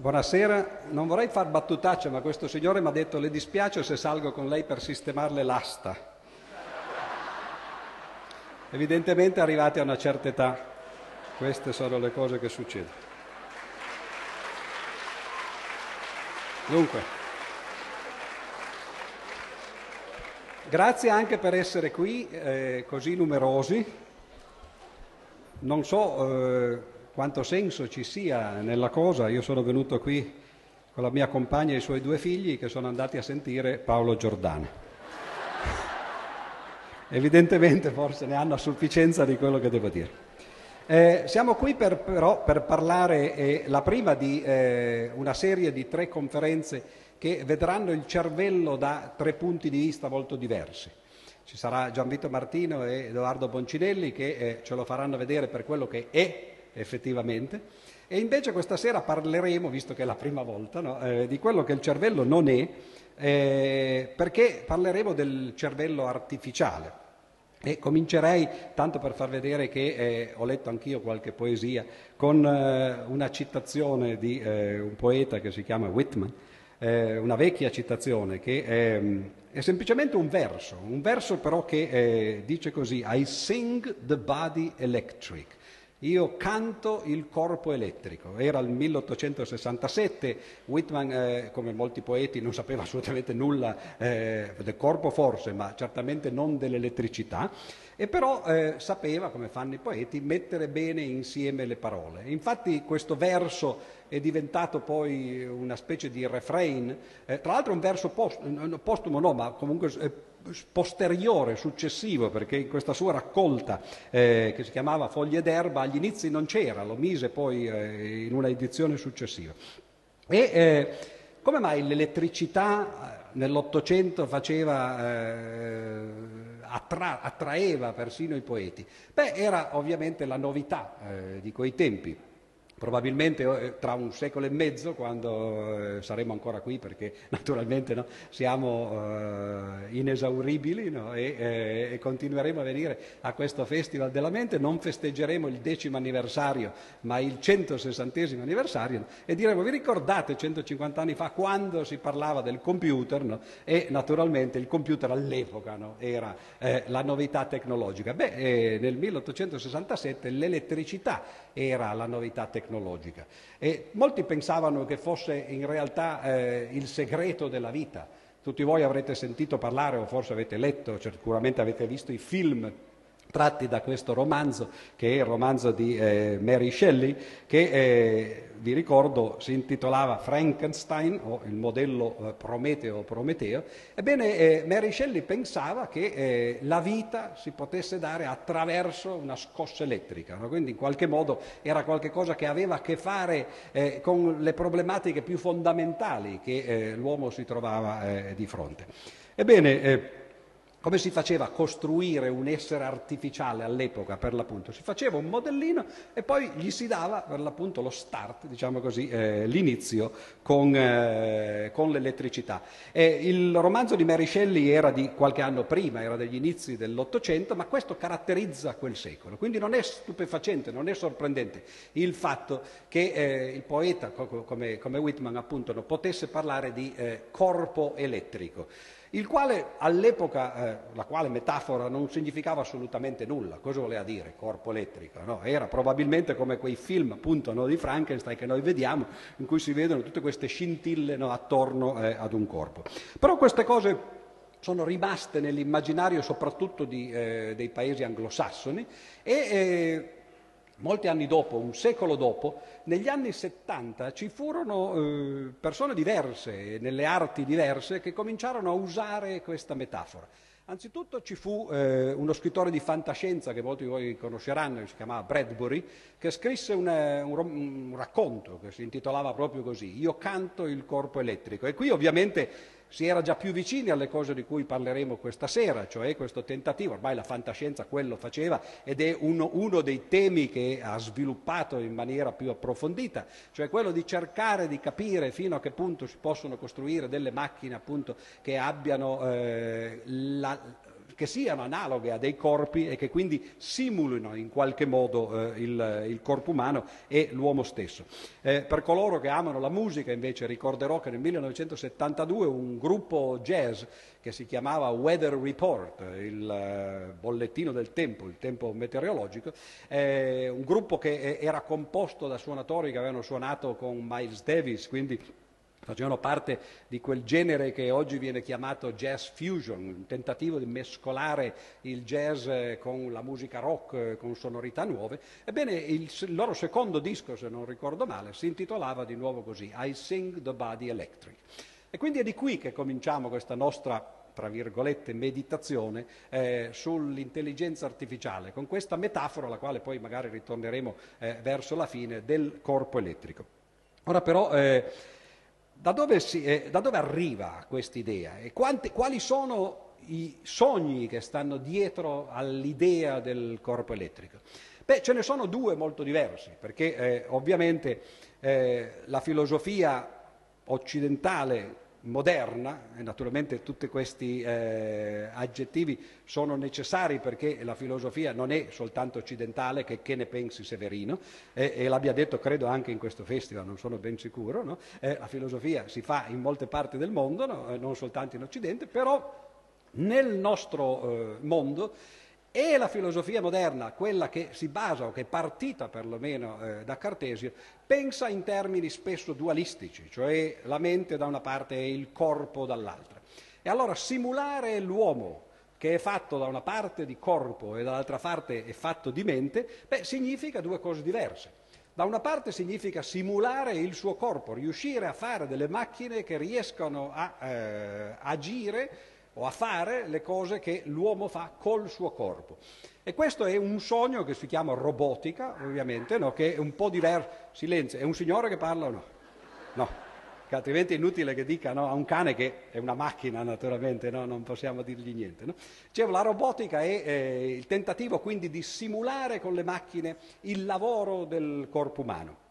Buonasera, non vorrei far battutaccia, ma questo signore mi ha detto le dispiace se salgo con lei per sistemarle l'asta. Evidentemente arrivati a una certa età, queste sono le cose che succedono. Dunque, grazie anche per essere qui eh, così numerosi. Non so eh, quanto senso ci sia nella cosa, io sono venuto qui con la mia compagna e i suoi due figli che sono andati a sentire Paolo Giordano. Evidentemente forse ne hanno a sufficienza di quello che devo dire. Eh, siamo qui per, però per parlare eh, la prima di eh, una serie di tre conferenze che vedranno il cervello da tre punti di vista molto diversi. Ci sarà Gianvito Martino e Edoardo Boncinelli che eh, ce lo faranno vedere per quello che è effettivamente. E invece questa sera parleremo, visto che è la prima volta, no, eh, di quello che il cervello non è, eh, perché parleremo del cervello artificiale. E comincerei, tanto per far vedere che eh, ho letto anch'io qualche poesia, con eh, una citazione di eh, un poeta che si chiama Whitman, eh, una vecchia citazione che ehm, è semplicemente un verso, un verso però che dice così, I sing the body electric. Io canto il corpo elettrico. Era il 1867, Whitman, eh, come molti poeti, non sapeva assolutamente nulla eh, del corpo forse, ma certamente non dell'elettricità, e però eh, sapeva, come fanno i poeti, mettere bene insieme le parole. Infatti questo verso è diventato poi una specie di refrain, eh, tra l'altro un verso post, postumo no, ma comunque eh, posteriore, successivo, perché in questa sua raccolta eh, che si chiamava Foglie d'erba agli inizi non c'era, lo mise poi eh, in una edizione successiva. E eh, come mai l'elettricità eh, nell'Ottocento faceva, eh, attra- attraeva persino i poeti? Beh, era ovviamente la novità eh, di quei tempi. Probabilmente eh, tra un secolo e mezzo, quando eh, saremo ancora qui, perché naturalmente no, siamo eh, inesauribili no, e, eh, e, continueremo a venire a questo Festival della Mente, non festeggeremo il decimo anniversario, ma il 160 anniversario e diremo, vi ricordate 150 anni fa quando si parlava del computer no, e naturalmente il computer all'epoca era eh, la novità tecnologica. Beh, eh, nel 1867 l'elettricità era la novità tecnologica tecnologica. E molti pensavano che fosse in realtà eh, il segreto della vita. Tutti voi avrete sentito parlare o forse avete letto, sicuramente avete visto i film tratti da questo romanzo, che è il romanzo di eh, Mary Shelley, che eh, vi ricordo si intitolava Frankenstein o il modello eh, Prometeo Prometeo. Ebbene, eh, Mary Shelley pensava che eh, la vita si potesse dare attraverso una scossa elettrica, no? quindi in qualche modo era qualcosa che aveva a che fare eh, con le problematiche più fondamentali che l'uomo si trovava di fronte. Ebbene, come si faceva a costruire un essere artificiale all'epoca, per l'appunto? Si faceva un modellino e poi gli si dava, per l'appunto, lo start, diciamo così, eh, l'inizio con, eh, con l'elettricità. E il romanzo di Mary Shelley era di qualche anno prima, era degli inizi dell'Ottocento, ma questo caratterizza quel secolo. Quindi non è stupefacente, non è sorprendente il fatto che eh, il poeta, come, come Whitman appunto, potesse parlare di eh, corpo elettrico il quale all'epoca, eh, la quale metafora non significava assolutamente nulla. Cosa voleva dire corpo elettrico? No? Era probabilmente come quei film appunto no, di Frankenstein che noi vediamo, in cui si vedono tutte queste scintille no, attorno eh, ad un corpo. Però queste cose sono rimaste nell'immaginario soprattutto di, eh, dei paesi anglosassoni e eh, Molti anni dopo, un secolo dopo, negli anni 70 ci furono eh, persone diverse, nelle arti diverse, che cominciarono a usare questa metafora. Anzitutto ci fu eh, uno scrittore di fantascienza che molti di voi conosceranno, si chiamava Bradbury, che scrisse un, un, un racconto che si intitolava proprio così, Io canto il corpo elettrico. E qui ovviamente si era già più vicini alle cose di cui parleremo questa sera, cioè questo tentativo, ormai la fantascienza quello faceva ed è uno, uno, dei temi che ha sviluppato in maniera più approfondita, cioè quello di cercare di capire fino a che punto si possono costruire delle macchine appunto che abbiano eh, la, che siano analoghe a dei corpi e che quindi simulino in qualche modo eh, il, il, corpo umano e l'uomo stesso. Eh, per coloro che amano la musica invece ricorderò che nel 1972 un gruppo jazz che si chiamava Weather Report, il eh, bollettino del tempo, il tempo meteorologico, eh, un gruppo che era composto da suonatori che avevano suonato con Miles Davis, quindi facevano parte di quel genere che oggi viene chiamato jazz fusion, un tentativo di mescolare il jazz eh, con la musica rock, eh, con sonorità nuove. Ebbene, il, loro secondo disco, se non ricordo male, si intitolava di nuovo così, I Sing the Body Electric. E quindi è di qui che cominciamo questa nostra tra virgolette, meditazione eh, sull'intelligenza artificiale, con questa metafora, alla quale poi magari ritorneremo eh, verso la fine, del corpo elettrico. Ora però, eh, da, dove si, eh, da, dove arriva quest'idea e quanti, quali sono i sogni che stanno dietro all'idea del corpo elettrico? Beh, ce ne sono due molto diversi, perché eh, ovviamente eh, la filosofia occidentale moderna, e naturalmente tutti questi eh, aggettivi sono necessari perché la filosofia non è soltanto occidentale, che, che ne pensi Severino, eh, e l'abbia detto credo anche in questo festival, non sono ben sicuro, no? eh, la filosofia si fa in molte parti del mondo, no? Eh, non soltanto in Occidente, però nel nostro eh, mondo e la filosofia moderna, quella che si basa o che è partita perlomeno eh, da Cartesio, pensa in termini spesso dualistici, cioè la mente da una parte e il corpo dall'altra. E allora simulare l'uomo che è fatto da una parte di corpo e dall'altra parte è fatto di mente, beh, significa due cose diverse. Da una parte significa simulare il suo corpo, riuscire a fare delle macchine che riescano a eh, agire o a fare le cose che l'uomo fa col suo corpo. E questo è un sogno che si chiama robotica, ovviamente, no? che è un po' diverso. Silenzio, è un signore che parla o no? No, che altrimenti è inutile che dica no, a un cane che è una macchina, naturalmente, no? non possiamo dirgli niente. No? Dicevo, la robotica è eh, il tentativo quindi di simulare con le macchine il lavoro del corpo umano.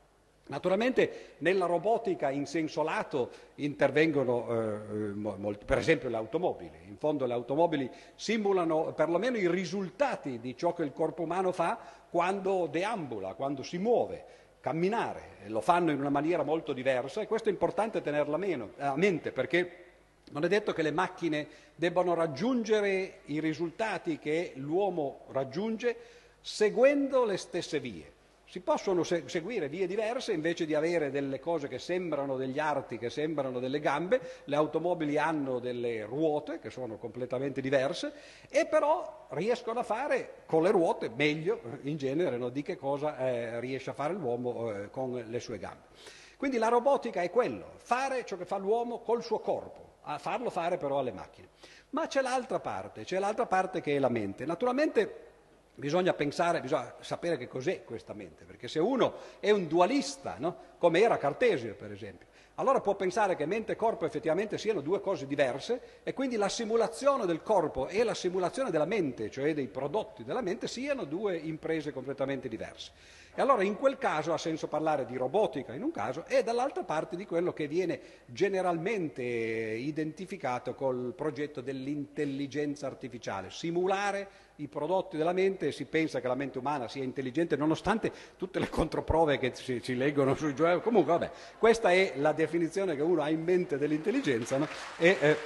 Naturalmente nella robotica in senso lato intervengono eh, molti, per esempio le automobili. In fondo le automobili simulano perlomeno i risultati di ciò che il corpo umano fa quando deambula, quando si muove, camminare. Lo fanno in una maniera molto diversa e questo è importante tenerlo a mente perché non è detto che le macchine debbano raggiungere i risultati che l'uomo raggiunge seguendo le stesse vie. Si possono seguire vie diverse invece di avere delle cose che sembrano degli arti, che sembrano delle gambe, le automobili hanno delle ruote che sono completamente diverse e però riescono a fare con le ruote meglio in genere no, di che cosa eh, riesce a fare l'uomo eh, con le sue gambe. Quindi la robotica è quello, fare ciò che fa l'uomo col suo corpo, a farlo fare però alle macchine. Ma c'è l'altra parte, c'è l'altra parte che è la mente. Naturalmente Bisogna pensare, bisogna sapere che cos'è questa mente, perché se uno è un dualista, no? come era Cartesio per esempio, allora può pensare che mente e corpo effettivamente siano due cose diverse e quindi la simulazione del corpo e la simulazione della mente, cioè dei prodotti della mente, siano due imprese completamente diverse. E allora in quel caso ha senso parlare di robotica in un caso e dall'altra parte di quello che viene generalmente identificato col progetto dell'intelligenza artificiale, simulare i prodotti della mente, si pensa che la mente umana sia intelligente nonostante tutte le controprove che ci, ci leggono sui giornali. Comunque, vabbè, questa è la definizione che uno ha in mente dell'intelligenza. No? E, eh,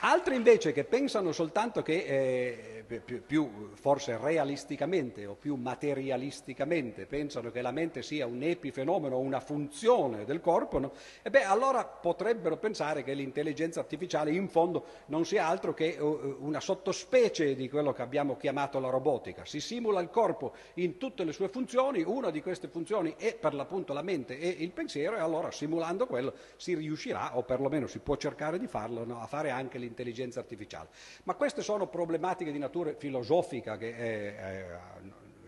Altri invece che pensano soltanto che eh, più, più, forse realisticamente o più materialisticamente pensano che la mente sia un epifenomeno, una funzione del corpo, no? e beh, allora potrebbero pensare che l'intelligenza artificiale in fondo non sia altro che uh, una sottospecie di quello che abbiamo chiamato la robotica. Si simula il corpo in tutte le sue funzioni, una di queste funzioni è per l'appunto la mente e il pensiero e allora simulando quello si riuscirà, o perlomeno si può cercare di farlo, no? a fare anche l'intelligenza artificiale. Ma queste sono problematiche di natura natura filosofica che è, è,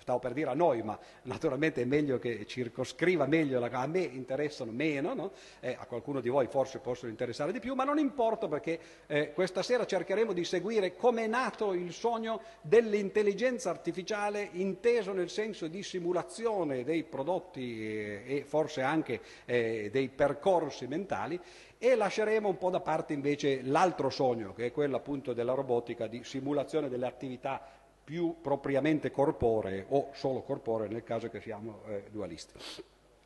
stavo per dire a noi, ma naturalmente è meglio che circoscriva meglio, la, a me interessano meno, no? eh, a qualcuno di voi forse possono interessare di più, ma non importa perché eh, questa sera cercheremo di seguire come è nato il sogno dell'intelligenza artificiale inteso nel senso di simulazione dei prodotti eh, e forse anche eh, dei percorsi mentali e lasceremo un po' da parte invece l'altro sogno, che è quello appunto della robotica di simulazione delle attività più propriamente corporee o solo corporee nel caso che siamo eh, dualisti.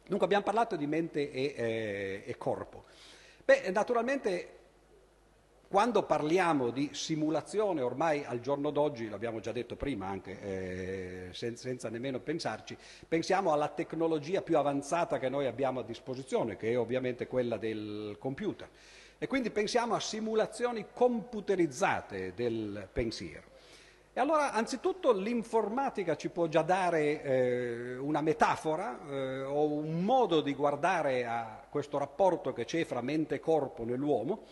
Dunque abbiamo parlato di mente e, eh, e corpo. Beh, naturalmente quando parliamo di simulazione, ormai al giorno d'oggi, l'abbiamo già detto prima anche eh, senza, senza, nemmeno pensarci, pensiamo alla tecnologia più avanzata che noi abbiamo a disposizione, che è ovviamente quella del computer. E quindi pensiamo a simulazioni computerizzate del pensiero. E allora, anzitutto, l'informatica ci può già dare eh, una metafora eh, o un modo di guardare a questo rapporto che c'è fra mente e corpo nell'uomo,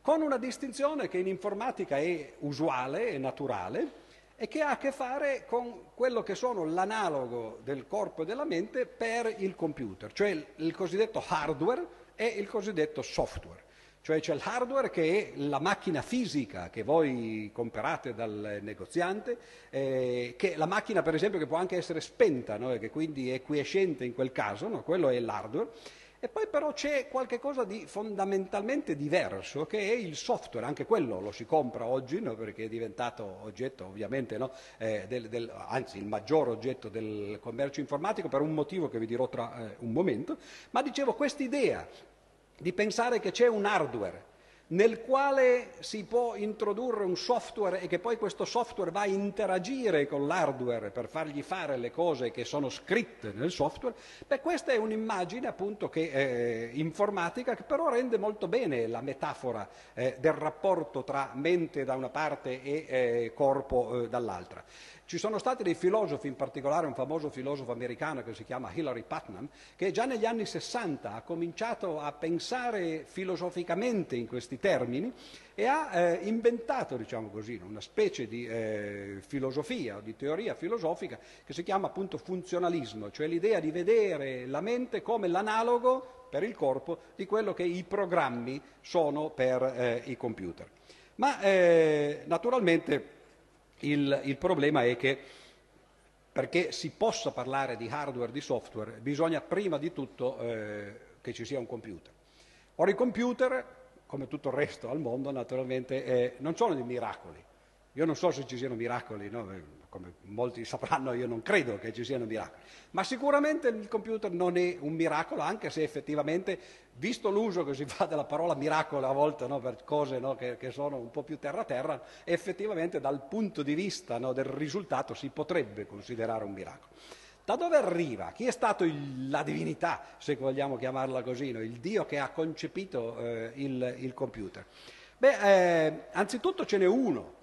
con una distinzione che in informatica è usuale e naturale e che ha a che fare con quello che sono l'analogo del corpo e della mente per il computer, cioè il cosiddetto hardware e il cosiddetto software. Cioè c'è l'hardware che è la macchina fisica che voi comprate dal negoziante, eh, che la macchina per esempio che può anche essere spenta, no? e che quindi è quiescente in quel caso, no? quello è l'hardware. E poi però c'è qualcosa di fondamentalmente diverso che è il software, anche quello lo si compra oggi no? perché è diventato oggetto ovviamente, no? eh, del, del, anzi il maggior oggetto del commercio informatico per un motivo che vi dirò tra eh, un momento, ma dicevo quest'idea di pensare che c'è un hardware nel quale si può introdurre un software e che poi questo software va a interagire con l'hardware per fargli fare le cose che sono scritte nel software, beh, questa è un'immagine appunto che, eh, informatica che però rende molto bene la metafora eh, del rapporto tra mente da una parte e eh, corpo eh, dall'altra. Ci sono stati dei filosofi, in particolare un famoso filosofo americano che si chiama Hilary Putnam, che già negli anni 60 ha cominciato a pensare filosoficamente in questi termini e ha eh, inventato, diciamo così, una specie di eh, filosofia o di teoria filosofica che si chiama appunto funzionalismo, cioè l'idea di vedere la mente come l'analogo per il corpo di quello che i programmi sono per eh, i computer. Ma eh, naturalmente il, il problema è che perché si possa parlare di hardware, di software, bisogna prima di tutto eh, che ci sia un computer. Ora i computer, come tutto il resto al mondo, naturalmente eh, non sono dei miracoli. Io non so se ci siano miracoli, no? Come molti sapranno io non credo che ci siano miracoli, ma sicuramente il computer non è un miracolo, anche se effettivamente, visto l'uso che si fa della parola miracolo a volte no, per cose no, che, che, sono un po' più terra-terra, effettivamente dal punto di vista no, del risultato si potrebbe considerare un miracolo. Da dove arriva? Chi è stato il, la divinità, se vogliamo chiamarla così, il Dio che ha concepito eh, il, il, computer? Beh, eh, anzitutto ce n'è uno,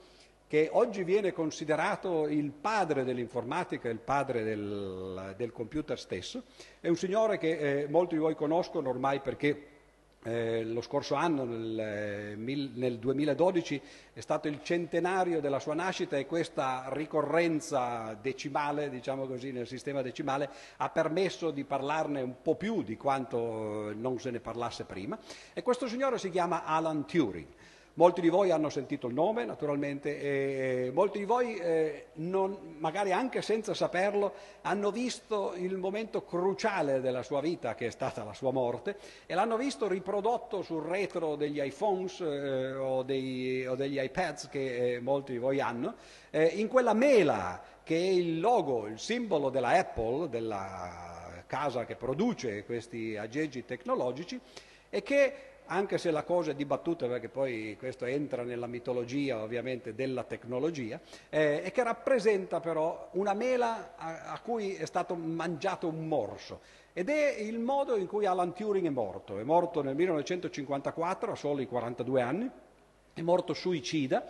che oggi viene considerato il padre dell'informatica, il padre del, del computer stesso. È un signore che eh, molti di voi conoscono ormai perché eh, lo scorso anno, nel, eh, nel, 2012, è stato il centenario della sua nascita e questa ricorrenza decimale, diciamo così, nel sistema decimale, ha permesso di parlarne un po' più di quanto non se ne parlasse prima. E questo signore si chiama Alan Turing. Molti di voi hanno sentito il nome, naturalmente, e molti di voi, eh, non, magari anche senza saperlo, hanno visto il momento cruciale della sua vita, che è stata la sua morte, e l'hanno visto riprodotto sul retro degli iPhones eh, o, dei, o, degli iPads che eh, molti di voi hanno, eh, in quella mela che è il logo, il simbolo della Apple, della casa che produce questi aggeggi tecnologici, e che anche se la cosa è dibattuta perché poi questo entra nella mitologia ovviamente della tecnologia, eh, e che rappresenta però una mela a, a, cui è stato mangiato un morso. Ed è il modo in cui Alan Turing è morto. È morto nel 1954, a soli 42 anni, è morto suicida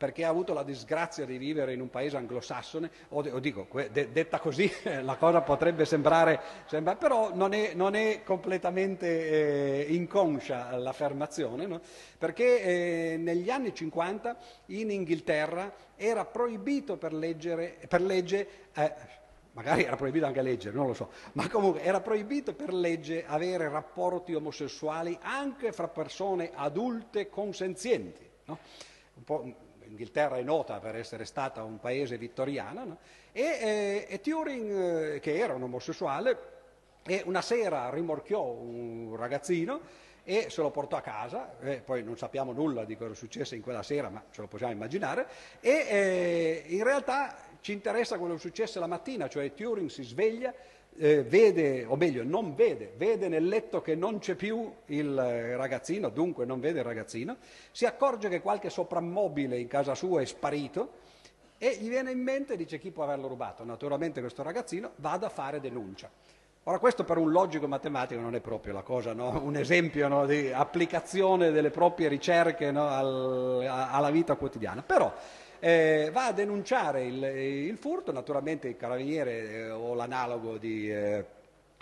perché ha avuto la disgrazia di vivere in un paese anglosassone, o, dico, de, detta così la cosa potrebbe sembrare, sembra, però non è, non è completamente eh, inconscia l'affermazione, no? perché eh, negli anni 50 in Inghilterra era proibito per, leggere, per legge eh, magari era proibito anche leggere, non lo so, ma comunque era proibito per legge avere rapporti omosessuali anche fra persone adulte consenzienti. No? L'Inghilterra è nota per essere stata un paese vittoriano no? e, eh, e, Turing, eh, che era un omosessuale, una sera rimorchiò un ragazzino e se lo portò a casa, eh, poi non sappiamo nulla di cosa successe in quella sera, ma ce lo possiamo immaginare, e eh, in realtà ci interessa quello che successe la mattina, cioè Turing si sveglia, eh, vede, o meglio non vede, vede nel letto che non c'è più il ragazzino, dunque non vede il ragazzino, si accorge che qualche soprammobile in casa sua è sparito e gli viene in mente, dice chi può averlo rubato, naturalmente questo ragazzino, vada a fare denuncia. Ora questo per un logico matematico non è proprio la cosa, no? un esempio no, di applicazione delle proprie ricerche no, al, alla vita quotidiana, però eh, va a denunciare il, il, furto, naturalmente il carabiniere eh, o l'analogo di... Eh,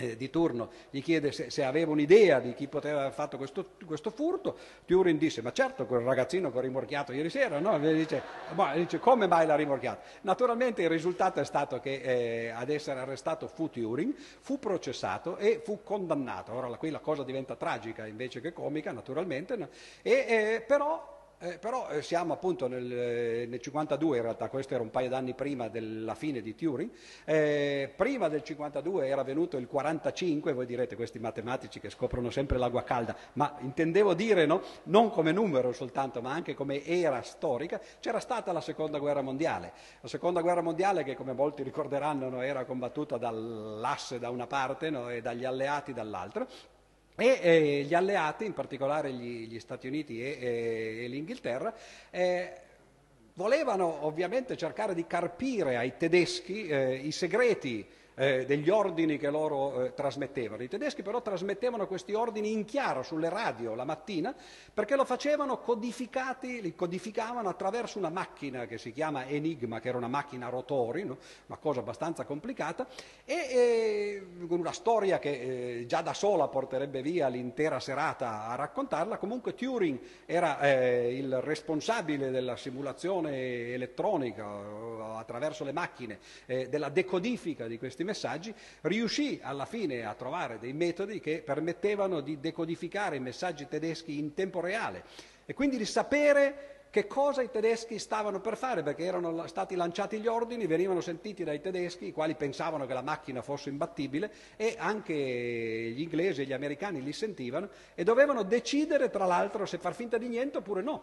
eh, di turno gli chiede se, se, aveva un'idea di chi poteva aver fatto questo, questo, furto, Turing disse ma certo quel ragazzino che ho rimorchiato ieri sera, no? dice, dice, come mai l'ha rimorchiato? Naturalmente il risultato è stato che eh, ad essere arrestato fu Turing, fu processato e fu condannato, ora qui la cosa diventa tragica invece che comica naturalmente, no? e, eh, però eh, però eh, siamo appunto nel, eh, nel, 52, in realtà questo era un paio d'anni prima della fine di Turing, eh, prima del 52 era venuto il 45, voi direte questi matematici che scoprono sempre l'acqua calda, ma intendevo dire no, non come numero soltanto, ma anche come era storica, c'era stata la seconda guerra mondiale, la seconda guerra mondiale che come molti ricorderanno no, era combattuta dall'asse da una parte no, e dagli alleati dall'altra, e eh, gli alleati, in particolare gli, gli Stati Uniti e, e, e l'Inghilterra, eh, volevano ovviamente cercare di carpire ai tedeschi eh, i segreti eh, degli ordini che loro eh, trasmettevano. I tedeschi però trasmettevano questi ordini in chiaro sulle radio la mattina perché lo facevano codificati, li codificavano attraverso una macchina che si chiama Enigma, che era una macchina a rotori, no? una cosa abbastanza complicata, e eh, una storia che eh, già da sola porterebbe via l'intera serata a raccontarla, comunque Turing era eh, il responsabile della simulazione elettronica attraverso le macchine, della decodifica di questi messaggi, riuscì alla fine a trovare dei metodi che permettevano di decodificare i messaggi tedeschi in tempo reale e quindi di sapere che cosa i tedeschi stavano per fare, perché erano stati lanciati gli ordini, venivano sentiti dai tedeschi, i quali pensavano che la macchina fosse imbattibile, e anche gli inglesi e gli americani li sentivano, e dovevano decidere, tra l'altro, se far finta di niente oppure no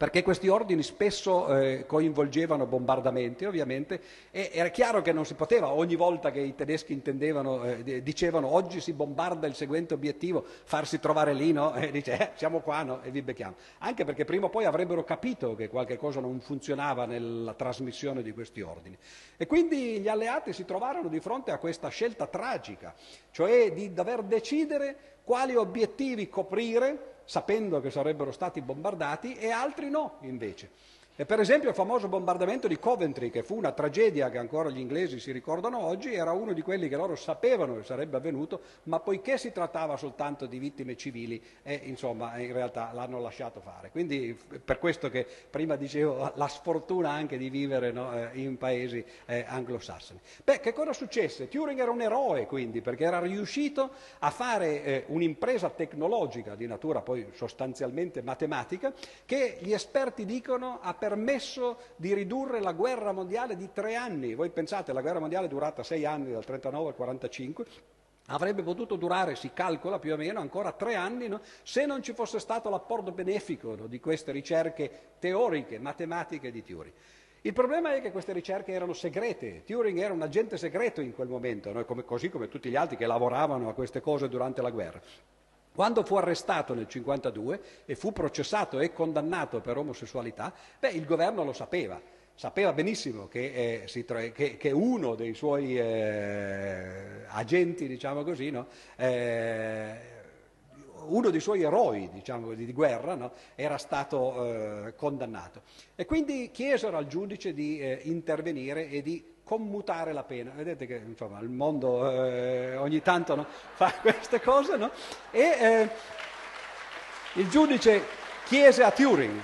perché questi ordini spesso eh, coinvolgevano bombardamenti ovviamente e era chiaro che non si poteva ogni volta che i tedeschi intendevano, eh, dicevano oggi si bombarda il seguente obiettivo, farsi trovare lì, no? E dice eh, siamo qua no? e vi becchiamo. Anche perché prima o poi avrebbero capito che qualche cosa non funzionava nella trasmissione di questi ordini. E quindi gli alleati si trovarono di fronte a questa scelta tragica, cioè di dover decidere quali obiettivi coprire sapendo che sarebbero stati bombardati e altri no invece. E per esempio il famoso bombardamento di Coventry, che fu una tragedia che ancora gli inglesi si ricordano oggi, era uno di quelli che loro sapevano che sarebbe avvenuto, ma poiché si trattava soltanto di vittime civili, eh, insomma, in realtà l'hanno lasciato fare. Quindi per questo che prima dicevo la sfortuna anche di vivere no, eh, in paesi eh, anglosassoni. Beh, che cosa successe? Turing era un eroe quindi, perché era riuscito a fare eh, un'impresa tecnologica di natura poi sostanzialmente matematica, che gli esperti dicono ha permesso permesso di ridurre la guerra mondiale di tre anni. Voi pensate, la guerra mondiale è durata sei anni, dal 39 al 45, avrebbe potuto durare, si calcola più o meno, ancora tre anni no? se non ci fosse stato l'apporto benefico no? di queste ricerche teoriche, matematiche di Turing. Il problema è che queste ricerche erano segrete, Turing era un agente segreto in quel momento, no? come, così come tutti gli altri che lavoravano a queste cose durante la guerra. Quando fu arrestato nel 1952 e fu processato e condannato per omosessualità, beh, il governo lo sapeva, sapeva benissimo che, eh, che, che uno dei suoi eh, agenti, diciamo così, no, eh, uno dei suoi eroi diciamo, di, di guerra no, era stato eh, condannato. E quindi chiesero al giudice di eh, intervenire e di commutare la pena. Vedete che insomma, il mondo eh, ogni tanto no, fa queste cose, no? E eh, il giudice chiese a Turing,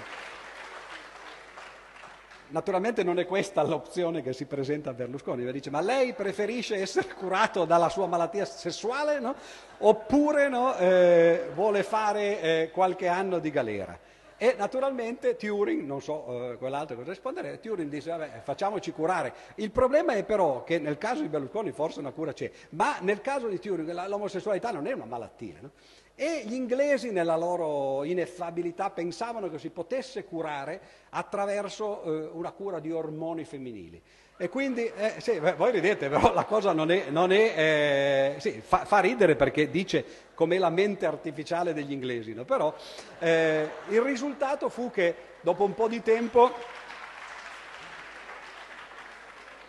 Naturalmente non è questa l'opzione che si presenta a Berlusconi, mi dice ma lei preferisce essere curato dalla sua malattia sessuale no? oppure eh, vuole fare eh, qualche anno di galera? E naturalmente Turing, non so eh, quell'altro cosa rispondere, Turing dice vabbè facciamoci curare. Il problema è però che nel caso di Berlusconi forse una cura c'è, ma nel caso di Turing l'omosessualità non è una malattia. No? E gli inglesi nella loro ineffabilità pensavano che si potesse curare attraverso eh, una cura di ormoni femminili. E quindi, eh, sì, voi ridete, però la cosa non è, non è eh, sì, fa, fa, ridere perché dice com'è la mente artificiale degli inglesi, no? però eh, il risultato fu che dopo un po' di tempo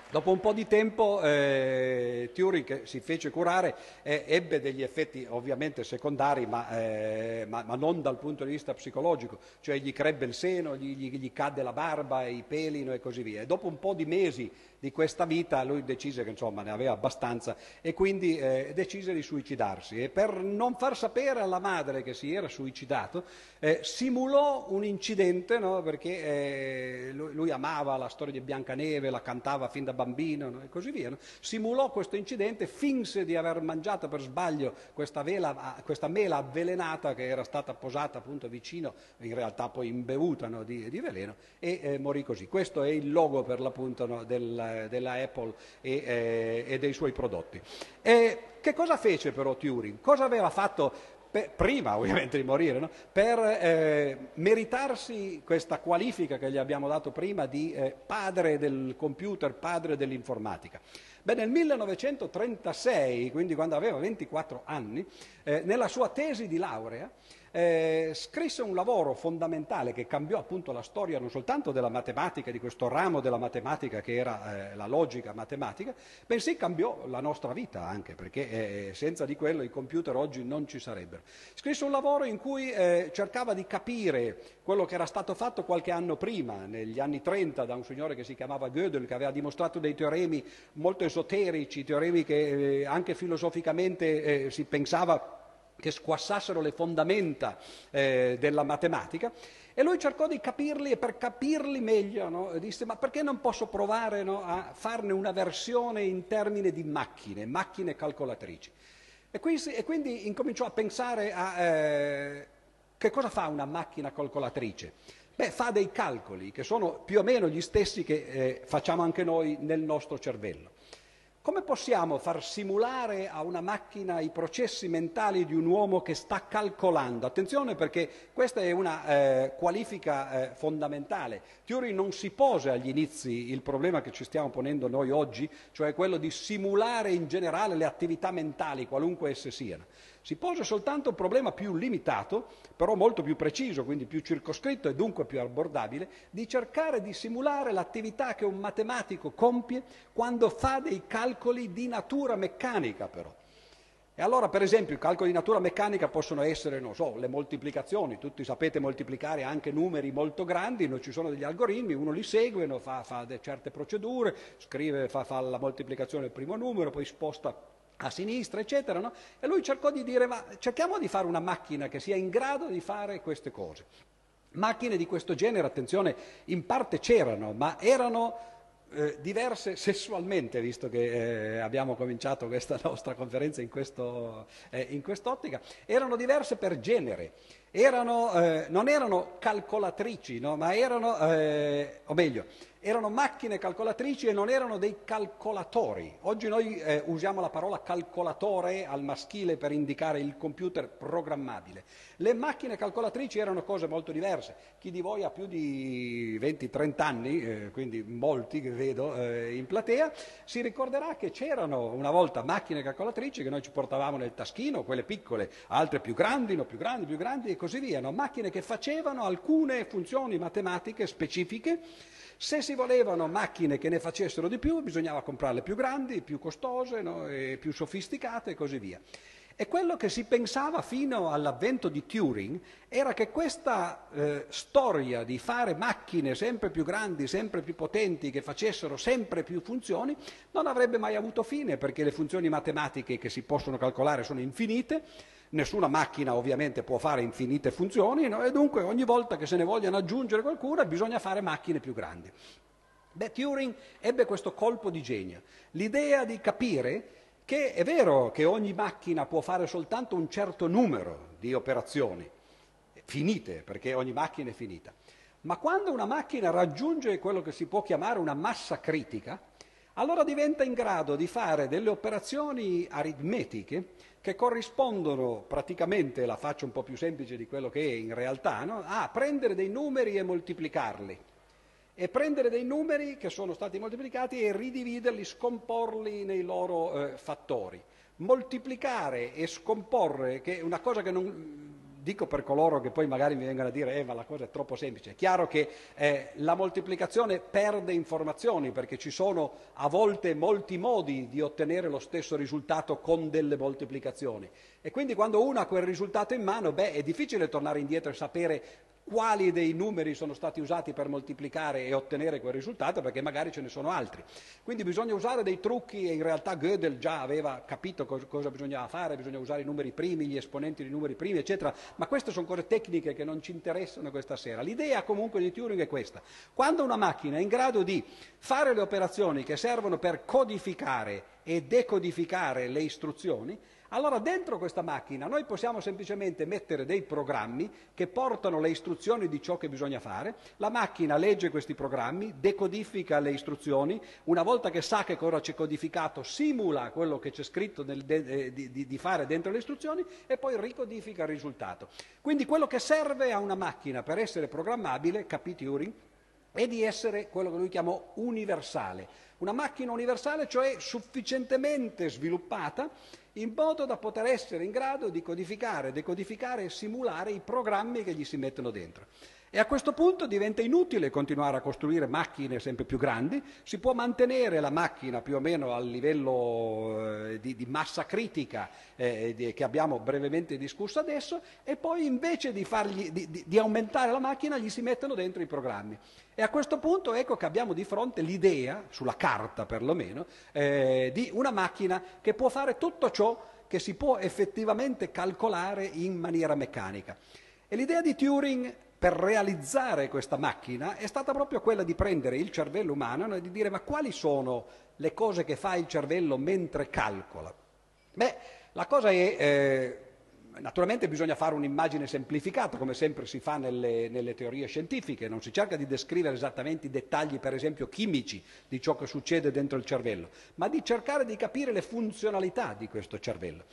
Dopo un po' di tempo eh, che si fece curare, eh, ebbe degli effetti ovviamente secondari, ma, eh, ma, ma, non dal punto di vista psicologico, cioè gli crebbe il seno, gli, gli, gli cadde la barba, i pelino e così via. E dopo un po' di mesi di questa vita lui decise che insomma ne aveva abbastanza e quindi eh, decise di suicidarsi. E per non far sapere alla madre che si era suicidato, eh, simulò un incidente, no? perché eh, lui, lui, amava la storia di Biancaneve, la cantava fin da bambino no? e così via. No? Simulò questo incidente, finse di aver mangiato per sbaglio questa, vela, questa mela avvelenata che era stata posata appunto vicino, in realtà poi imbevuta di, di, veleno, e eh, morì così. Questo è il logo per l'appunto del, della Apple e, eh, e, dei suoi prodotti. E che cosa fece però Turing? Cosa aveva fatto per, prima ovviamente di morire, no? per eh, meritarsi questa qualifica che gli abbiamo dato prima di eh, padre del computer, padre dell'informatica. Beh, nel 1936, quindi quando aveva 24 anni, eh, nella sua tesi di laurea, eh, scrisse un lavoro fondamentale che cambiò appunto la storia non soltanto della matematica, di questo ramo della matematica che era eh, la logica matematica, bensì cambiò la nostra vita anche, perché eh, senza di quello i computer oggi non ci sarebbero. Scrisse un lavoro in cui eh, cercava di capire quello che era stato fatto qualche anno prima, negli anni 30, da un signore che si chiamava Gödel, che aveva dimostrato dei teoremi molto esoterici, teoremi che eh, anche filosoficamente eh, si pensava che squassassero le fondamenta eh, della matematica e lui cercò di capirli e per capirli meglio no, disse ma perché non posso provare no, a farne una versione in termini di macchine, macchine calcolatrici. E quindi, e quindi incominciò a pensare a eh, che cosa fa una macchina calcolatrice. Beh, fa dei calcoli che sono più o meno gli stessi che eh, facciamo anche noi nel nostro cervello. Come possiamo far simulare a una macchina i processi mentali di un uomo che sta calcolando? Attenzione perché questa è una eh, qualifica eh, fondamentale. Turing non si pose agli inizi il problema che ci stiamo ponendo noi oggi, cioè quello di simulare in generale le attività mentali, qualunque esse siano. Si pose soltanto un problema più limitato, però molto più preciso, quindi più circoscritto e dunque più abbordabile, di cercare di simulare l'attività che un matematico compie quando fa dei calcoli di natura meccanica però. E allora, per esempio, i calcoli di natura meccanica possono essere, non so, le moltiplicazioni. Tutti sapete moltiplicare anche numeri molto grandi, non ci sono degli algoritmi, uno li segue, no, fa, fa certe procedure, scrive, fa, fa la moltiplicazione del primo numero, poi sposta a sinistra, eccetera, no? E lui cercò di dire, ma cerchiamo di fare una macchina che sia in grado di fare queste cose. Macchine di questo genere, attenzione, in parte c'erano, ma erano eh, diverse sessualmente, visto che eh, abbiamo cominciato questa nostra conferenza in, questo, eh, in quest'ottica, erano diverse per genere. Erano, eh, non erano calcolatrici, no? ma erano, eh, o meglio, erano macchine calcolatrici e non erano dei calcolatori. Oggi noi eh, usiamo la parola calcolatore al maschile per indicare il computer programmabile. Le macchine calcolatrici erano cose molto diverse. Chi di voi ha più di 20-30 anni, eh, quindi molti che vedo eh, in platea, si ricorderà che c'erano una volta macchine calcolatrici che noi ci portavamo nel taschino, quelle piccole, altre più grandi, no, più grandi, più grandi e così via. No? Macchine che facevano alcune funzioni matematiche specifiche se si volevano macchine che ne facessero di più, bisognava comprarle più grandi, più costose, no? più sofisticate e così via. E quello che si pensava fino all'avvento di Turing era che questa eh, storia di fare macchine sempre più grandi, sempre più potenti, che facessero sempre più funzioni, non avrebbe mai avuto fine, perché le funzioni matematiche che si possono calcolare sono infinite, Nessuna macchina ovviamente può fare infinite funzioni no? e dunque ogni volta che se ne vogliono aggiungere qualcuna bisogna fare macchine più grandi. Beh, Turing ebbe questo colpo di genio, l'idea di capire che è vero che ogni macchina può fare soltanto un certo numero di operazioni, finite, perché ogni macchina è finita, ma quando una macchina raggiunge quello che si può chiamare una massa critica, allora diventa in grado di fare delle operazioni aritmetiche che corrispondono praticamente, la faccio un po' più semplice di quello che è in realtà, no? a prendere dei numeri e moltiplicarli e prendere dei numeri che sono stati moltiplicati e ridividerli, scomporli nei loro eh, fattori. Moltiplicare e scomporre, che è una cosa che non dico per coloro che poi magari mi vengono a dire eh ma la cosa è troppo semplice, è chiaro che eh, la moltiplicazione perde informazioni perché ci sono a volte molti modi di ottenere lo stesso risultato con delle moltiplicazioni. E quindi quando uno ha quel risultato in mano, beh, è difficile tornare indietro e sapere quali dei numeri sono stati usati per moltiplicare e ottenere quel risultato, perché magari ce ne sono altri. Quindi bisogna usare dei trucchi e in realtà Gödel già aveva capito cosa, cosa bisognava fare, bisogna usare i numeri primi, gli esponenti di numeri primi, eccetera, ma queste sono cose tecniche che non ci interessano questa sera. L'idea comunque di Turing è questa. Quando una macchina è in grado di fare le operazioni che servono per codificare e decodificare le istruzioni, allora dentro questa macchina noi possiamo semplicemente mettere dei programmi che portano le istruzioni di ciò che bisogna fare, la macchina legge questi programmi, decodifica le istruzioni, una volta che sa che cosa c'è codificato simula quello che c'è scritto nel, de, di, di, di fare dentro le istruzioni e poi ricodifica il risultato. Quindi quello che serve a una macchina per essere programmabile, capì Turing, è di essere quello che lui chiamò universale. Una macchina universale, cioè sufficientemente sviluppata in modo da poter essere in grado di codificare, decodificare e simulare i programmi che gli si mettono dentro. E a questo punto diventa inutile continuare a costruire macchine sempre più grandi, si può mantenere la macchina più o meno al livello eh, di, di, massa critica eh, di, che abbiamo brevemente discusso adesso e poi invece di, fargli, di, aumentare la macchina gli si mettono dentro i programmi. E a questo punto ecco che abbiamo di fronte l'idea, sulla carta perlomeno, eh, di una macchina che può fare tutto ciò che si può effettivamente calcolare in maniera meccanica. E l'idea di Turing per realizzare questa macchina è stata proprio quella di prendere il cervello umano e di dire ma quali sono le cose che fa il cervello mentre calcola? Beh, la cosa è, eh, naturalmente bisogna fare un'immagine semplificata, come sempre si fa nelle, nelle, teorie scientifiche, non si cerca di descrivere esattamente i dettagli, per esempio, chimici di ciò che succede dentro il cervello, ma di cercare di capire le funzionalità di questo cervello.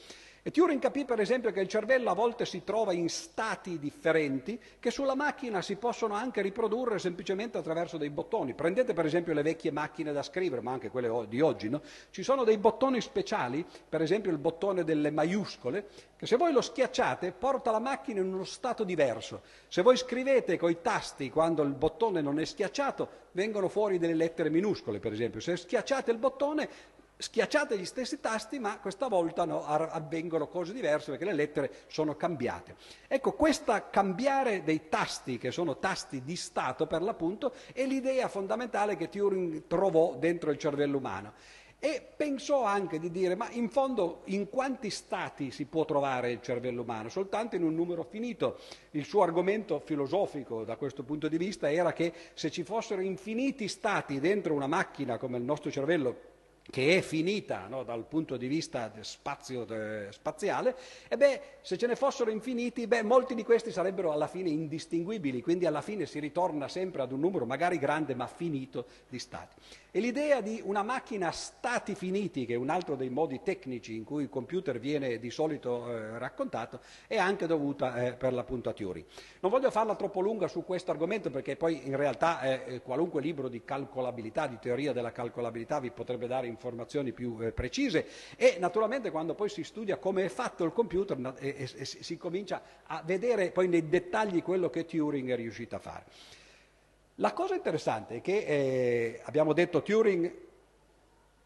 E Turing capì per esempio che il cervello a volte si trova in stati differenti che sulla macchina si possono anche riprodurre semplicemente attraverso dei bottoni. Prendete per esempio le vecchie macchine da scrivere, ma anche quelle di oggi, no? ci sono dei bottoni speciali, per esempio il bottone delle maiuscole, che se voi lo schiacciate porta la macchina in uno stato diverso. Se voi scrivete coi tasti quando il bottone non è schiacciato, vengono fuori delle lettere minuscole, per esempio. Se schiacciate il bottone schiacciate gli stessi tasti, ma questa volta no, avvengono cose diverse perché le lettere sono cambiate. Ecco, questo cambiare dei tasti, che sono tasti di stato per l'appunto, è l'idea fondamentale che Turing trovò dentro il cervello umano. E pensò anche di dire, ma in fondo in quanti stati si può trovare il cervello umano? Soltanto in un numero finito. Il suo argomento filosofico da questo punto di vista era che se ci fossero infiniti stati dentro una macchina come il nostro cervello, che è finita no, dal punto di vista spazio, eh, spaziale, e beh, se ce ne fossero infiniti, beh, molti di questi sarebbero alla fine indistinguibili, quindi alla fine si ritorna sempre ad un numero magari grande ma finito di stati. E l'idea di una macchina a stati finiti, che è un altro dei modi tecnici in cui il computer viene di solito eh, raccontato, è anche dovuta eh, per l'appunto a Turing. Non voglio farla troppo lunga su questo argomento perché poi in realtà eh, qualunque libro di calcolabilità, di teoria della calcolabilità vi potrebbe dare informazioni più eh, precise e naturalmente quando poi si studia come è fatto il computer e, e, e si comincia a vedere poi nei dettagli quello che Turing è riuscito a fare. La cosa interessante è che eh, abbiamo detto Turing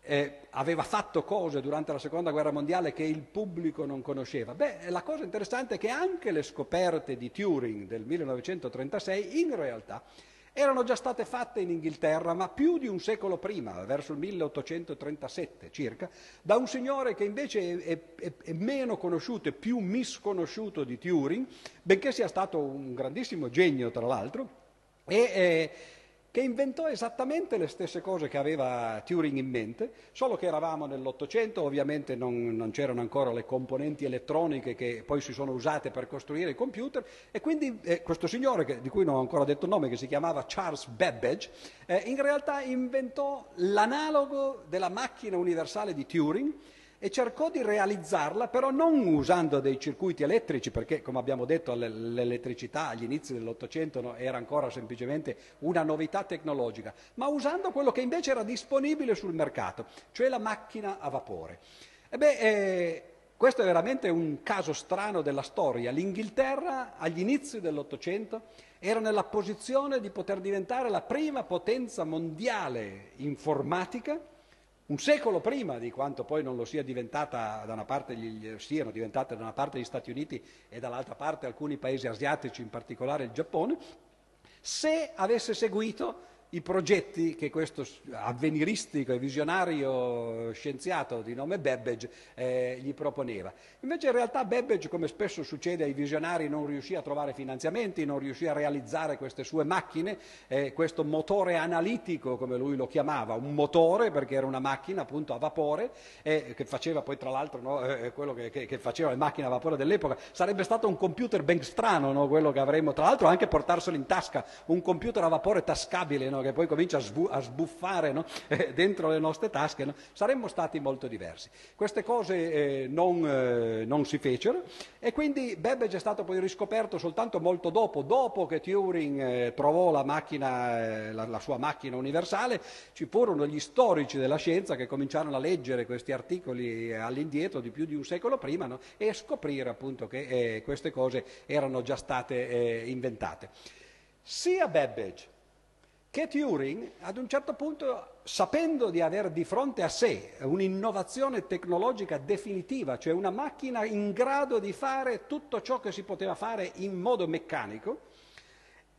eh, aveva fatto cose durante la seconda guerra mondiale che il pubblico non conosceva. Beh, la cosa interessante è che anche le scoperte di Turing del 1936 in realtà erano già state fatte in Inghilterra, ma più di un secolo prima, verso il 1837 circa, da un signore che invece è, è, è meno conosciuto e più misconosciuto di Turing, benché sia stato un grandissimo genio tra l'altro, e eh, che inventò esattamente le stesse cose che aveva Turing in mente, solo che eravamo nell'Ottocento, ovviamente non, non, c'erano ancora le componenti elettroniche che poi si sono usate per costruire i computer e quindi eh, questo signore, che, di cui non ho ancora detto il nome, che si chiamava Charles Babbage, eh, in realtà inventò l'analogo della macchina universale di Turing, e cercò di realizzarla però non usando dei circuiti elettrici, perché come abbiamo detto l'elettricità agli inizi dell'Ottocento era ancora semplicemente una novità tecnologica, ma usando quello che invece era disponibile sul mercato, cioè la macchina a vapore. E beh, eh, questo è veramente un caso strano della storia. L'Inghilterra agli inizi dell'Ottocento era nella posizione di poter diventare la prima potenza mondiale informatica, un secolo prima di quanto poi non lo sia diventata da una parte gli, siano diventate da una parte gli Stati Uniti e dall'altra parte alcuni paesi asiatici, in particolare il Giappone, se avesse seguito i progetti che questo avveniristico e visionario scienziato di nome Babbage eh, gli proponeva. Invece in realtà Babbage, come spesso succede ai visionari, non riuscì a trovare finanziamenti, non riuscì a realizzare queste sue macchine, eh, questo motore analitico, come lui lo chiamava, un motore perché era una macchina appunto a vapore, eh, che faceva poi tra l'altro no, eh, eh, quello che, che, che, faceva le macchine a vapore dell'epoca, sarebbe stato un computer ben strano, no, quello che avremmo, tra l'altro anche portarselo in tasca, un computer a vapore tascabile, no, no? che poi comincia a, sbu- a sbuffare no? eh, dentro le nostre tasche, no? saremmo stati molto diversi. Queste cose eh, non, eh, non, si fecero e quindi Babbage è stato poi riscoperto soltanto molto dopo, dopo che Turing eh, trovò la, macchina, eh, la, la, sua macchina universale, ci furono gli storici della scienza che cominciarono a leggere questi articoli all'indietro di più di un secolo prima e a scoprire appunto che eh, queste cose erano già state inventate. Sia Babbage che Turing ad un certo punto, sapendo di avere di fronte a sé un'innovazione tecnologica definitiva, cioè una macchina in grado di fare tutto ciò che si poteva fare in modo meccanico,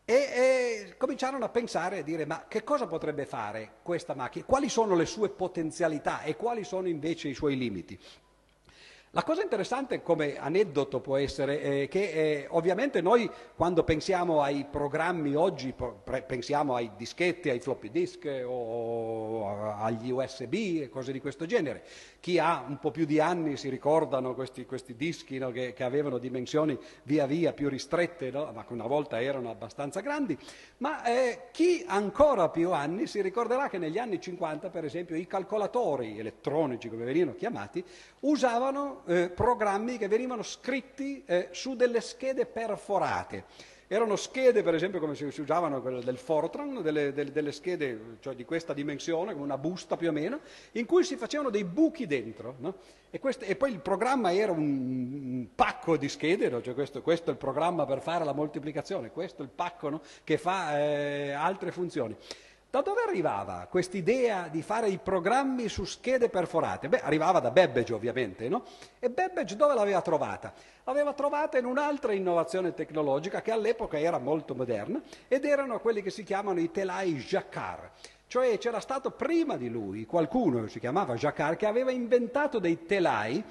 e, e cominciarono a pensare e dire ma che cosa potrebbe fare questa macchina? Quali sono le sue potenzialità e quali sono invece i suoi limiti? La cosa interessante come aneddoto può essere eh, che eh, ovviamente noi quando pensiamo ai programmi oggi, pre- pensiamo ai dischetti, ai floppy disk eh, o agli USB e cose di questo genere. Chi ha un po' più di anni si ricordano questi, questi dischi no, che, che, avevano dimensioni via via più ristrette, no? ma che una volta erano abbastanza grandi, ma eh, chi ancora più anni si ricorderà che negli anni 50 per esempio i calcolatori elettronici come venivano chiamati usavano eh, programmi che venivano scritti eh, su delle schede perforate. Erano schede, per esempio, come si, usavano quelle del Fortran, delle, delle, delle, schede cioè di questa dimensione, come una busta più o meno, in cui si facevano dei buchi dentro. No? E, questo, e, poi il programma era un, un pacco di schede, no? cioè questo, questo, è il programma per fare la moltiplicazione, questo è il pacco no? che fa eh, altre funzioni. Da dove arrivava quest'idea di fare i programmi su schede perforate? Beh, arrivava da Babbage ovviamente, no? E Babbage dove l'aveva trovata? L'aveva trovata in un'altra innovazione tecnologica che all'epoca era molto moderna ed erano quelli che si chiamano i telai Jacquard. Cioè c'era stato prima di lui qualcuno, si chiamava Jacquard, che aveva inventato dei telai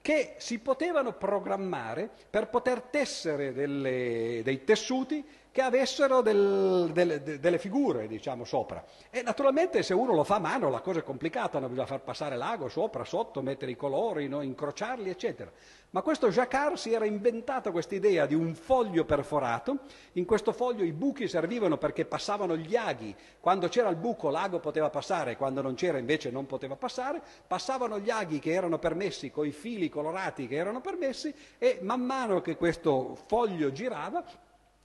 che si potevano programmare per poter tessere delle, dei tessuti che avessero del, delle, delle, figure, diciamo, sopra. E naturalmente se uno lo fa a mano la cosa è complicata, no? bisogna far passare l'ago sopra, sotto, mettere i colori, no? incrociarli, eccetera. Ma questo Jacquard si era inventato questa idea di un foglio perforato, in questo foglio i buchi servivano perché passavano gli aghi, quando c'era il buco l'ago poteva passare, quando non c'era invece non poteva passare, passavano gli aghi che erano permessi, con i fili colorati che erano permessi e man mano che questo foglio girava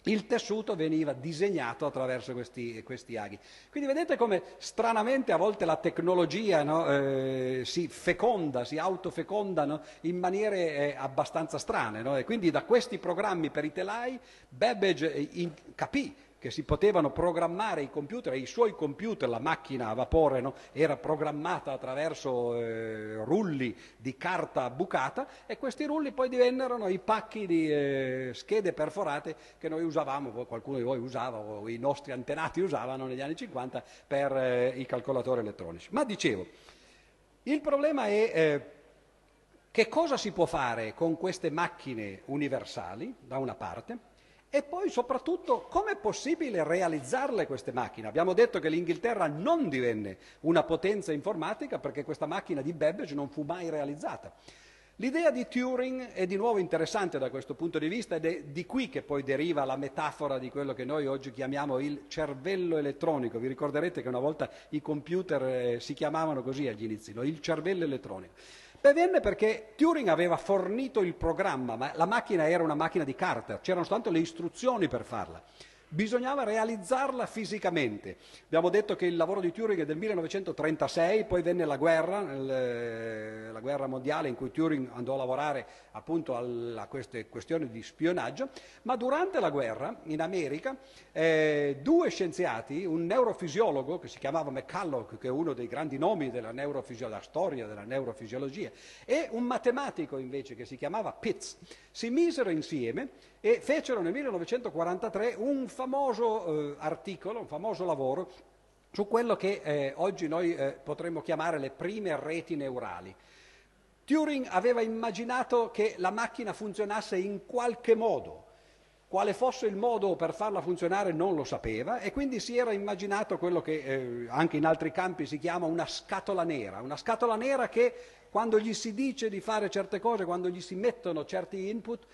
il tessuto veniva disegnato attraverso questi, questi, aghi. Quindi vedete come stranamente a volte la tecnologia no, eh, si feconda, si autofeconda no, in maniere eh, abbastanza strane. No? E quindi da questi programmi per i telai Babbage eh, in, capì che si potevano programmare i computer, i suoi computer, la macchina a vapore no, era programmata attraverso eh, rulli di carta bucata e questi rulli poi divennero i pacchi di eh, schede perforate che noi usavamo, qualcuno di voi usava o i nostri antenati usavano negli anni 50 per eh, i calcolatori elettronici. Ma dicevo, il problema è eh, che cosa si può fare con queste macchine universali, da una parte, E poi soprattutto come è possibile realizzarle queste macchine? Abbiamo detto che l'Inghilterra non divenne una potenza informatica perché questa macchina di Babbage non fu mai realizzata. L'idea di Turing è di nuovo interessante da questo punto di vista ed è di qui che poi deriva la metafora di quello che noi oggi chiamiamo il cervello elettronico. Vi ricorderete che una volta i computer eh, si chiamavano così agli inizi, no? il cervello elettronico. Beh, venne perché Turing aveva fornito il programma, ma la macchina era una macchina di carta, c'erano soltanto le istruzioni per farla bisognava realizzarla fisicamente. Abbiamo detto che il lavoro di Turing è del 1936, poi venne la guerra, la guerra mondiale in cui Turing andò a lavorare appunto a queste questioni di spionaggio, ma durante la guerra in America eh, due scienziati, un neurofisiologo che si chiamava McCulloch, che è uno dei grandi nomi della, della storia della neurofisiologia, e un matematico invece che si chiamava Pitts, si misero insieme e fecero nel 1943 un famoso eh, articolo, un famoso lavoro su quello che eh, oggi noi eh, potremmo chiamare le prime reti neurali. Turing aveva immaginato che la macchina funzionasse in qualche modo, quale fosse il modo per farla funzionare non lo sapeva e quindi si era immaginato quello che eh, anche in altri campi si chiama una scatola nera, una scatola nera che quando gli si dice di fare certe cose, quando gli si mettono certi input,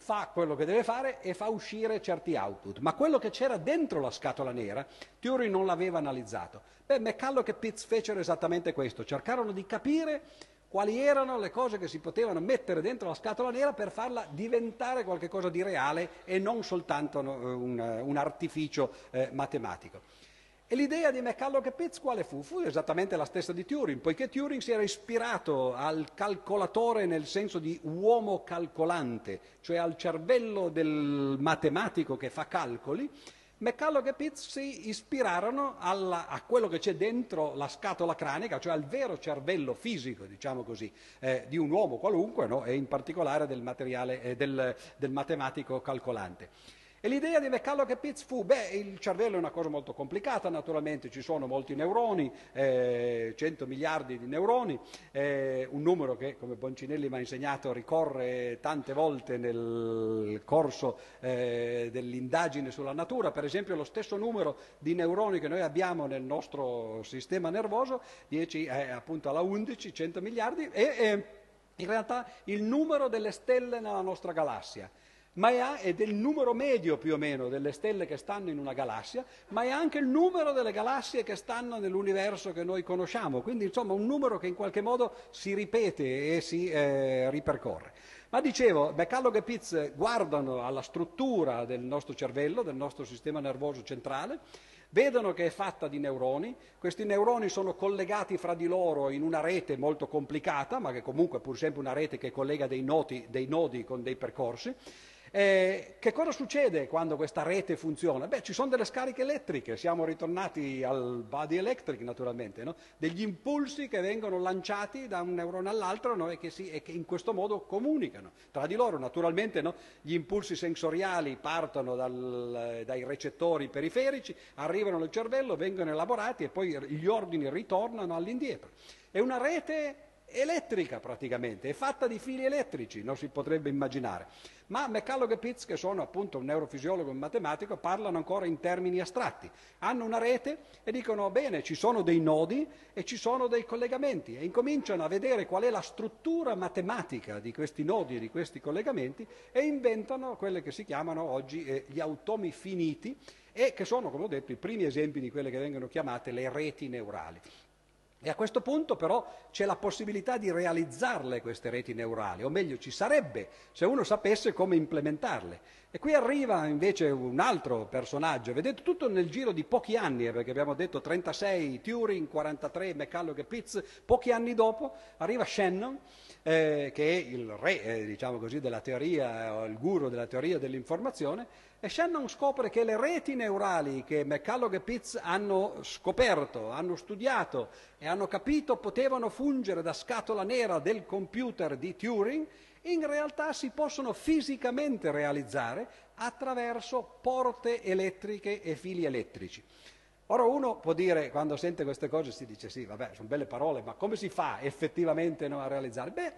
fa quello che deve fare e fa uscire certi output. Ma quello che c'era dentro la scatola nera, Turing non l'aveva analizzato. Beh, McCulloch e Pitts fecero esattamente questo, cercarono di capire quali erano le cose che si potevano mettere dentro la scatola nera per farla diventare qualcosa di reale e non soltanto un, un artificio eh, matematico. E l'idea di McCulloch e Pitts quale fu? Fu esattamente la stessa di Turing, poiché Turing si era ispirato al calcolatore nel senso di uomo calcolante, cioè al cervello del matematico che fa calcoli, McCulloch e Pitts si ispirarono alla, a quello che c'è dentro la scatola cranica, cioè al vero cervello fisico, diciamo così, eh, di un uomo qualunque no? e in particolare del, eh, del, del matematico calcolante. E l'idea di McCulloch e Pitts fu, beh, il cervello è una cosa molto complicata, naturalmente ci sono molti neuroni, eh, 100 miliardi di neuroni, eh, un numero che, come Boncinelli mi ha insegnato, ricorre tante volte nel corso eh, dell'indagine sulla natura, per esempio lo stesso numero di neuroni che noi abbiamo nel nostro sistema nervoso, 10 è appunto alla 11, 100 miliardi, e in realtà il numero delle stelle nella nostra galassia ma è, del numero medio più o meno delle stelle che stanno in una galassia, ma è anche il numero delle galassie che stanno nell'universo che noi conosciamo, quindi insomma un numero che in qualche modo si ripete e si eh, ripercorre. Ma dicevo, McCulloch e Pitts guardano alla struttura del nostro cervello, del nostro sistema nervoso centrale, vedono che è fatta di neuroni, questi neuroni sono collegati fra di loro in una rete molto complicata, ma che comunque è pur sempre una rete che collega dei, noti, dei nodi con dei percorsi, eh, che cosa succede quando questa rete funziona? Beh, ci sono delle scariche elettriche, siamo ritornati al body electric naturalmente, no? degli impulsi che vengono lanciati da un neurone all'altro no? e, che si, e, che in questo modo comunicano tra di loro. Naturalmente no? gli impulsi sensoriali partono dal, dai recettori periferici, arrivano nel cervello, vengono elaborati e poi gli ordini ritornano all'indietro. È una rete elettrica praticamente, è fatta di fili elettrici, non si potrebbe immaginare. Ma McCulloch e Pitts, che sono appunto un neurofisiologo e un matematico, parlano ancora in termini astratti. Hanno una rete e dicono bene, ci sono dei nodi e ci sono dei collegamenti e incominciano a vedere qual è la struttura matematica di questi nodi e di questi collegamenti e inventano quelle che si chiamano oggi eh, gli automi finiti e che sono, come ho detto, i primi esempi di quelle che vengono chiamate le reti neurali. E a questo punto però c'è la possibilità di realizzarle queste reti neurali, o meglio ci sarebbe se uno sapesse come implementarle. E qui arriva invece un altro personaggio, vedete tutto nel giro di pochi anni, eh, perché abbiamo detto 36 Turing, 43 McCulloch e Pitts, pochi anni dopo arriva Shannon, eh, che è il re, eh, diciamo così, della teoria, il guru della teoria dell'informazione, e Shannon scopre che le reti neurali che McCulloch e Pitts hanno scoperto, hanno studiato e hanno capito potevano fungere da scatola nera del computer di Turing, in realtà si possono fisicamente realizzare attraverso porte elettriche e fili elettrici. Ora uno può dire, quando sente queste cose, si dice sì, vabbè, sono belle parole, ma come si fa effettivamente no, a realizzare? Beh,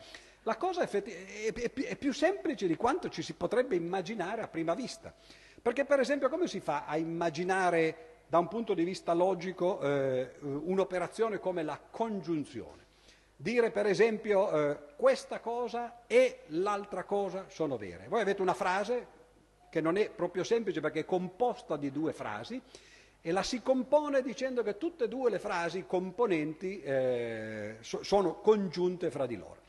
la cosa è, più semplice di quanto ci si potrebbe immaginare a prima vista. Perché per esempio come si fa a immaginare da un punto di vista logico eh, un'operazione come la congiunzione? Dire per esempio eh, questa cosa e l'altra cosa sono vere. Voi avete una frase che non è proprio semplice perché è composta di due frasi e la si compone dicendo che tutte e due le frasi componenti eh, so, sono congiunte fra di loro.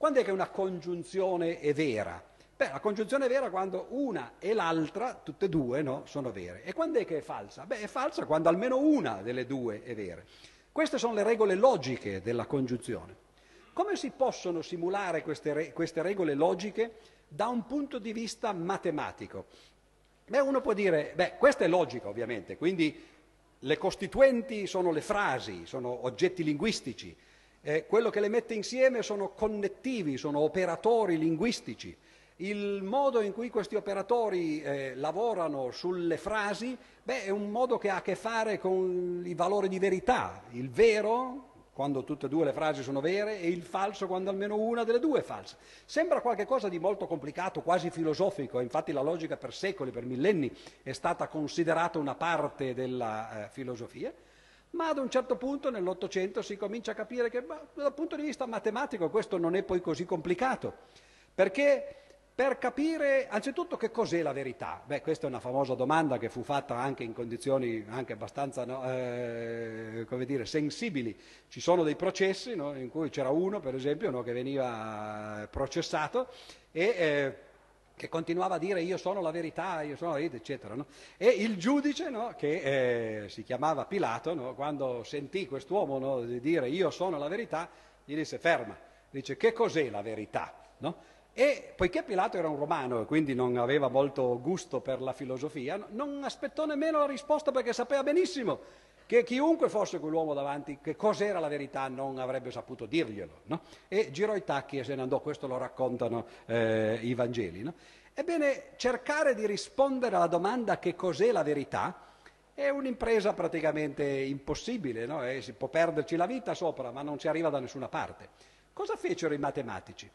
Quando è che una congiunzione è vera? Beh, la congiunzione è vera quando una e l'altra, tutte e due, no, sono vere. E quando è che è falsa? Beh, è falsa quando almeno una delle due è vera. Queste sono le regole logiche della congiunzione. Come si possono simulare queste, re- queste regole logiche da un punto di vista matematico? Beh, uno può dire, beh, questa è logica ovviamente, quindi le costituenti sono le frasi, sono oggetti linguistici, eh, quello che le mette insieme sono connettivi, sono operatori linguistici. Il modo in cui questi operatori eh, lavorano sulle frasi beh, è un modo che ha a che fare con i valori di verità, il vero quando tutte e due le frasi sono vere e il falso quando almeno una delle due è falsa. Sembra qualcosa di molto complicato, quasi filosofico, infatti la logica per secoli, per millenni è stata considerata una parte della eh, filosofia, ma ad un certo punto nell'Ottocento si comincia a capire che bah, dal punto di vista matematico questo non è poi così complicato, perché per capire anzitutto che cos'è la verità. Beh, questa è una famosa domanda che fu fatta anche in condizioni anche abbastanza no, eh, dire, sensibili. Ci sono dei processi no, in cui c'era uno, per esempio, no, che veniva processato e eh, che continuava a dire io sono la verità, io sono la verità, eccetera. E il giudice, che eh, si chiamava Pilato, quando sentì quest'uomo dire io sono la verità, gli disse ferma, dice che cos'è la verità? E poiché Pilato era un romano e quindi non aveva molto gusto per la filosofia, non aspettò nemmeno la risposta perché sapeva benissimo che chiunque fosse quell'uomo davanti, che cos'era la verità, non avrebbe saputo dirglielo. No? E girò i tacchi e se ne andò, questo lo raccontano eh, i Vangeli. No? Ebbene, cercare di rispondere alla domanda che cos'è la verità è un'impresa praticamente impossibile, no? si può perderci la vita sopra, ma non si arriva da nessuna parte. Cosa fecero i matematici?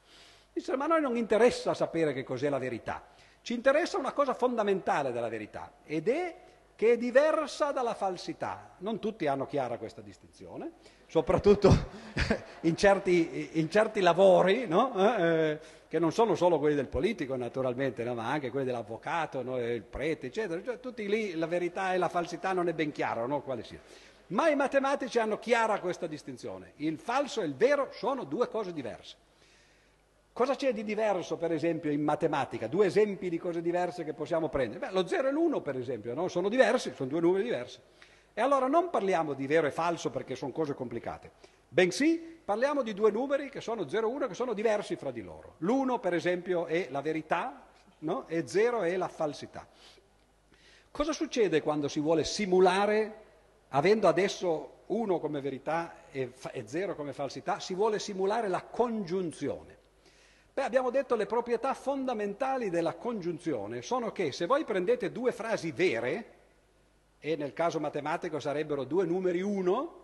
Dissero, ma a noi non interessa sapere che cos'è la verità, ci interessa una cosa fondamentale della verità ed è che è diversa dalla falsità. Non tutti hanno chiara questa distinzione, soprattutto in certi, in certi lavori, no? eh, eh, che non sono solo quelli del politico naturalmente, no? ma anche quelli dell'avvocato, no? il prete, eccetera. Cioè, tutti lì la verità e la falsità non è ben chiaro quale sia. Ma i matematici hanno chiara questa distinzione. Il falso e il vero sono due cose diverse. Cosa c'è di diverso, per esempio, in matematica? Due esempi di cose diverse che possiamo prendere. Beh, lo 0 e l'1, per esempio, no? sono diversi, sono due numeri diversi. E allora non parliamo di vero e falso perché sono cose complicate, bensì parliamo di due numeri che sono 0 e 1 che sono diversi fra di loro. L'1, per esempio, è la verità no? e 0 è la falsità. Cosa succede quando si vuole simulare, avendo adesso 1 come verità e 0 come falsità, si vuole simulare la congiunzione? Beh, abbiamo detto le proprietà fondamentali della congiunzione sono che se voi prendete due frasi vere, e nel caso matematico sarebbero due numeri 1,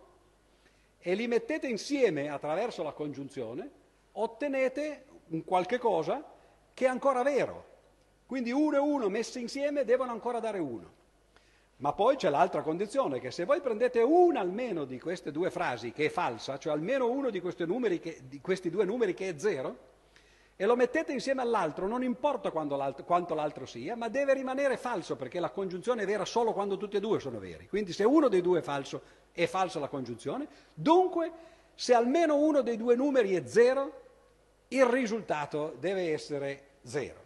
e li mettete insieme attraverso la congiunzione, ottenete un qualche cosa che è ancora vero. Quindi 1 e 1 messi insieme devono ancora dare 1. Ma poi c'è l'altra condizione, che se voi prendete una almeno di queste due frasi che è falsa, cioè almeno uno di, che, di questi due numeri che è zero, e lo mettete insieme all'altro, non importa l'altro, quanto l'altro sia, ma deve rimanere falso perché la congiunzione è vera solo quando tutti e due sono veri. Quindi se uno dei due è falso, è falsa la congiunzione. Dunque, se almeno uno dei due numeri è zero, il risultato deve essere zero.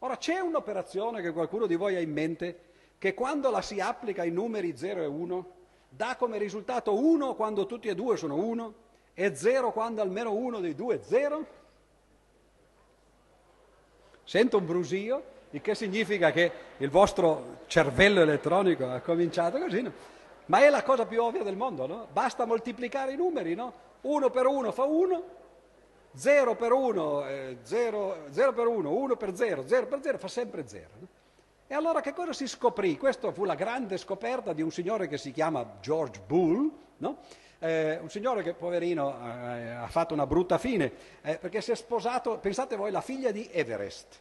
Ora c'è un'operazione che qualcuno di voi ha in mente che quando la si applica ai numeri 0 e 1 dà come risultato 1 quando tutti e due sono 1 e 0 quando almeno uno dei due è 0? Sento un brusio, il che significa che il vostro cervello elettronico ha cominciato così, no? ma è la cosa più ovvia del mondo, no? Basta moltiplicare i numeri, no? 1 per 1 fa 1, 0 per 1, 0, 0 per 1, 1 per 0, 0 per 0 fa sempre 0. No? E allora che cosa si scoprì? Questa fu la grande scoperta di un signore che si chiama George Bull, no? Eh, un signore che poverino eh, ha fatto una brutta fine eh, perché si è sposato, pensate voi, la figlia di Everest.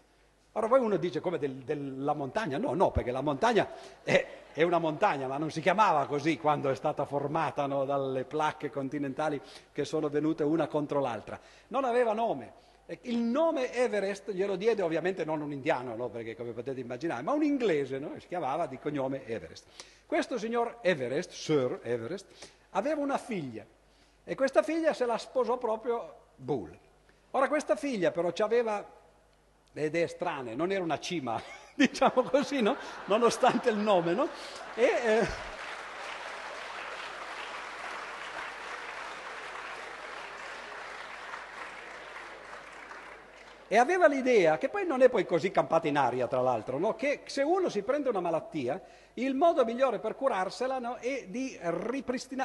Ora voi uno dice come del, della montagna, no, no, perché la montagna è, è, una montagna, ma non si chiamava così quando è stata formata no, dalle placche continentali che sono venute una contro l'altra. Non aveva nome. Il nome Everest glielo diede ovviamente non un indiano, no, perché come potete immaginare, ma un inglese, no? si chiamava di cognome Everest. Questo signor Everest, Sir Everest, aveva una figlia e questa figlia se la sposò proprio Bull. Ora questa figlia però aveva le idee strane, non era una cima, diciamo così, no? nonostante il nome, no? E, eh, e aveva l'idea, che poi non è poi così campata in aria tra l'altro, no? che se uno si prende una malattia, il modo migliore per curarsela no? è di,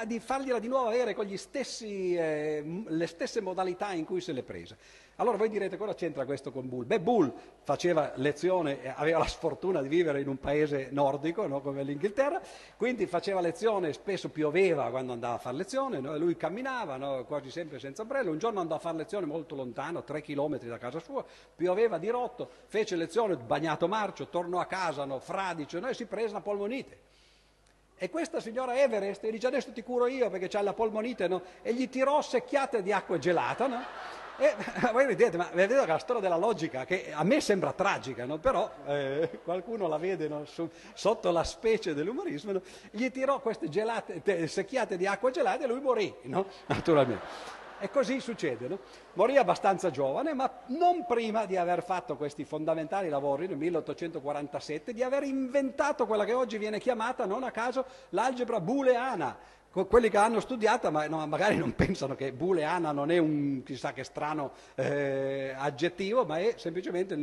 di fargliela di nuovo avere con stessi, eh, le stesse modalità in cui se l'è presa. Allora voi direte cosa c'entra questo con Bull? Beh, Bull faceva lezione, aveva la sfortuna di vivere in un paese nordico no? come l'Inghilterra, quindi faceva lezione, spesso pioveva quando andava a fare lezione, no? lui camminava no? quasi sempre senza ombrello, un giorno andò a fare lezione molto lontano, tre chilometri da casa sua, pioveva di rotto, fece lezione, bagnato marcio, tornò a casa, fradicio, e si prese una polmonite. E questa signora Everest gli dice adesso ti curo io perché c'ha la polmonite, e gli tirò secchiate di acqua gelata, no? E voi vedete, ma vedete la storia della logica, che a me sembra tragica, no? però eh, qualcuno la vede no? Su, sotto la specie dell'umorismo, no? gli tirò queste gelate, te, secchiate di acqua gelata e lui morì, naturalmente. E così succede. Morì abbastanza giovane, ma non prima di aver fatto questi fondamentali lavori nel 1847, di aver inventato quella che oggi viene chiamata, non a caso, l'algebra booleana, quelli che l'hanno studiata ma no, magari non pensano che booleana non è un chissà che strano eh, aggettivo, ma è semplicemente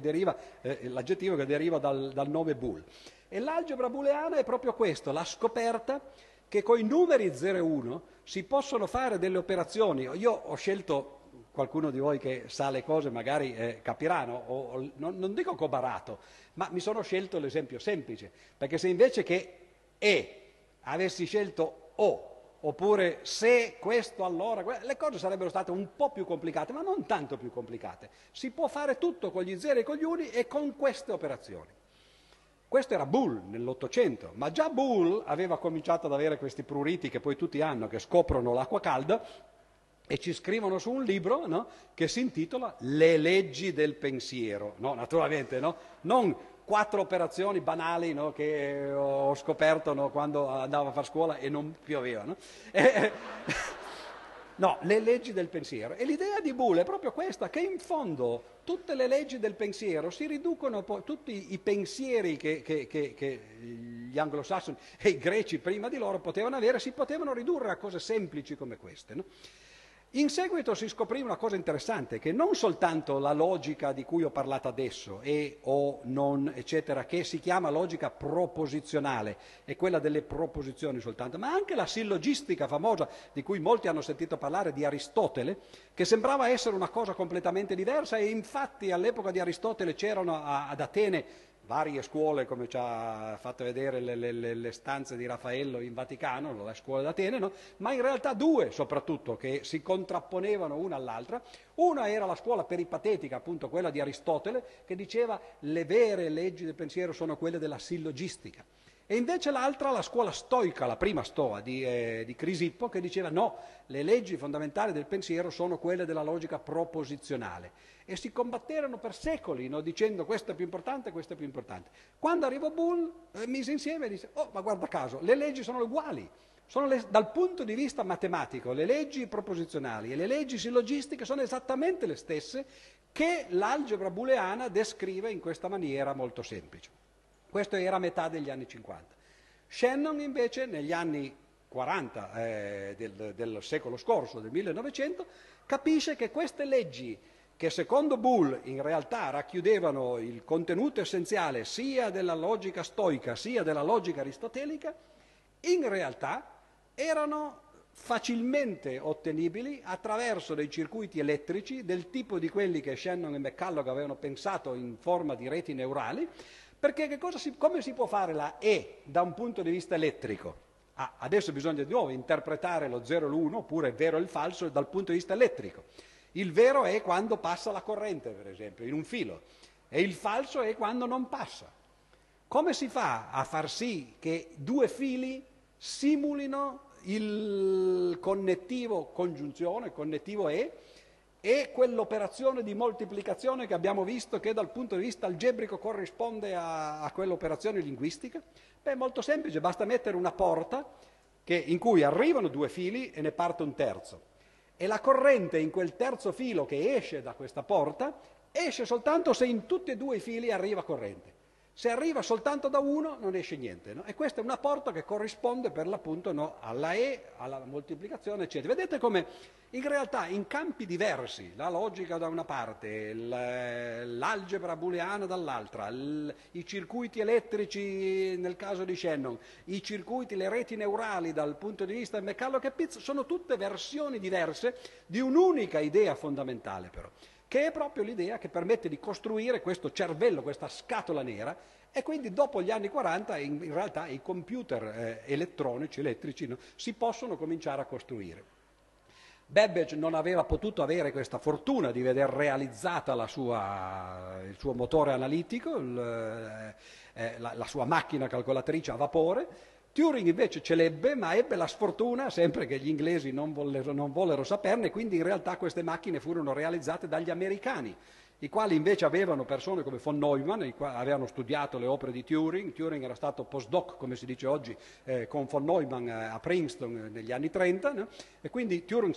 deriva, eh, l'aggettivo che deriva dal, dal nome bool. E l'algebra booleana è proprio questo, la scoperta che con i numeri 0 e 1 si possono fare delle operazioni. Io ho scelto, qualcuno di voi che sa le cose magari eh, capiranno, o, o, non, non dico cobarato, ma mi sono scelto l'esempio semplice, perché se invece che E avessi scelto o, oppure se questo allora, le cose sarebbero state un po' più complicate, ma non tanto più complicate. Si può fare tutto con gli zeri e con gli uni e con queste operazioni. Questo era Bull nell'Ottocento, ma già Bull aveva cominciato ad avere questi pruriti che poi tutti hanno, che scoprono l'acqua calda e ci scrivono su un libro no, che si intitola Le leggi del pensiero. No, naturalmente, no? Non quattro operazioni banali no, che ho scoperto no, quando andavo a fare scuola e non pioveva. No? E, no, le leggi del pensiero. E l'idea di Bull è proprio questa, che in fondo tutte le leggi del pensiero si riducono, tutti i pensieri che, che, che, che gli anglosassoni e i greci prima di loro potevano avere, si potevano ridurre a cose semplici come queste. In seguito si scoprì una cosa interessante, che non soltanto la logica di cui ho parlato adesso, e o non, eccetera, che si chiama logica proposizionale, è quella delle proposizioni soltanto, ma anche la sillogistica famosa di cui molti hanno sentito parlare di Aristotele, che sembrava essere una cosa completamente diversa e infatti all'epoca di Aristotele c'erano ad Atene varie scuole, come ci ha fatto vedere le, le, le stanze di Raffaello in Vaticano, la scuola d'Atene, no? ma in realtà due soprattutto che si contrapponevano una all'altra. Una era la scuola peripatetica, appunto quella di Aristotele, che diceva le vere leggi del pensiero sono quelle della sillogistica. E invece l'altra, la scuola stoica, la prima stoa di, eh, di, Crisippo, che diceva no, le leggi fondamentali del pensiero sono quelle della logica proposizionale. E si combatterono per secoli, no, dicendo questo è più importante, questo è più importante. Quando arrivò Bull, eh, mise insieme e disse, oh, ma guarda caso, le leggi sono uguali. Sono le, dal punto di vista matematico, le leggi proposizionali e le leggi sillogistiche sono esattamente le stesse che l'algebra booleana descrive in questa maniera molto semplice. Questo era a metà degli anni 50. Shannon invece negli anni 40 eh, del, del secolo scorso, del 1900, capisce che queste leggi che secondo Bull in realtà racchiudevano il contenuto essenziale sia della logica stoica sia della logica aristotelica, in realtà erano facilmente ottenibili attraverso dei circuiti elettrici del tipo di quelli che Shannon e McCulloch avevano pensato in forma di reti neurali, Perché si, come si può fare la E da un punto di vista elettrico? Ah, adesso bisogna di nuovo interpretare lo 0 e l'1, oppure vero e il falso, dal punto di vista elettrico. Il vero è quando passa la corrente, per esempio, in un filo, e il falso è quando non passa. Come si fa a far sì che due fili simulino il connettivo congiunzione, connettivo E, e quell'operazione di moltiplicazione che abbiamo visto che dal punto di vista algebrico corrisponde a, a quell'operazione linguistica? Beh, è molto semplice, basta mettere una porta che, in cui arrivano due fili e ne parte un terzo. E la corrente in quel terzo filo che esce da questa porta esce soltanto se in tutti e due i fili arriva corrente. Se arriva soltanto da uno non esce niente. No? E questa è una porta che corrisponde per l'appunto no, alla E, alla moltiplicazione, eccetera. Vedete come in realtà in campi diversi, la logica da una parte, l'algebra booleana dall'altra, i circuiti elettrici nel caso di Shannon, i circuiti, le reti neurali dal punto di vista di McCulloch e Pitts, sono tutte versioni diverse di un'unica idea fondamentale però che è proprio l'idea che permette di costruire questo cervello, questa scatola nera, e quindi dopo gli anni 40 in, in realtà i computer eh, elettronici, elettrici, no, si possono cominciare a costruire. Babbage non aveva potuto avere questa fortuna di veder realizzata sua, il suo motore analitico, il, eh, eh, la, la sua macchina calcolatrice a vapore, Turing invece ce l'ebbe, ma ebbe la sfortuna, sempre che gli inglesi non vollero, non vollero saperne, quindi in realtà queste macchine furono realizzate dagli americani i quali invece avevano persone come von Neumann, i quali avevano studiato le opere di Turing. Turing era stato postdoc, come si dice oggi, eh, con von Neumann eh, a Princeton negli anni 30, no? e quindi Turing,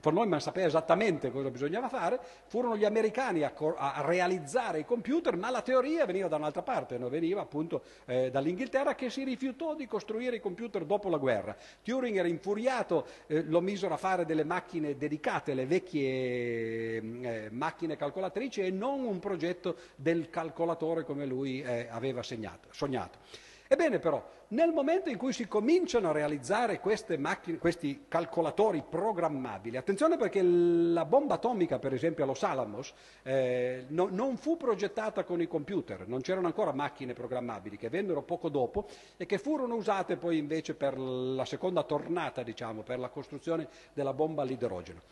von Neumann sapeva esattamente cosa bisognava fare. Furono gli americani a, a realizzare i computer, ma la teoria veniva da un'altra parte, no? veniva appunto eh, dall'Inghilterra che si rifiutò di costruire i computer dopo la guerra. Turing era infuriato, eh, lo misero a fare delle macchine dedicate, le vecchie eh, macchine calcolatrici, e non un progetto del calcolatore come lui eh, aveva segnato, sognato. Ebbene però, nel momento in cui si cominciano a realizzare macchine, questi calcolatori programmabili, attenzione perché la bomba atomica, per esempio a Los Alamos, eh, no, non fu progettata con i computer, non c'erano ancora macchine programmabili che vennero poco dopo e che furono usate poi invece per la seconda tornata, diciamo, per la costruzione della bomba all'idrogeno.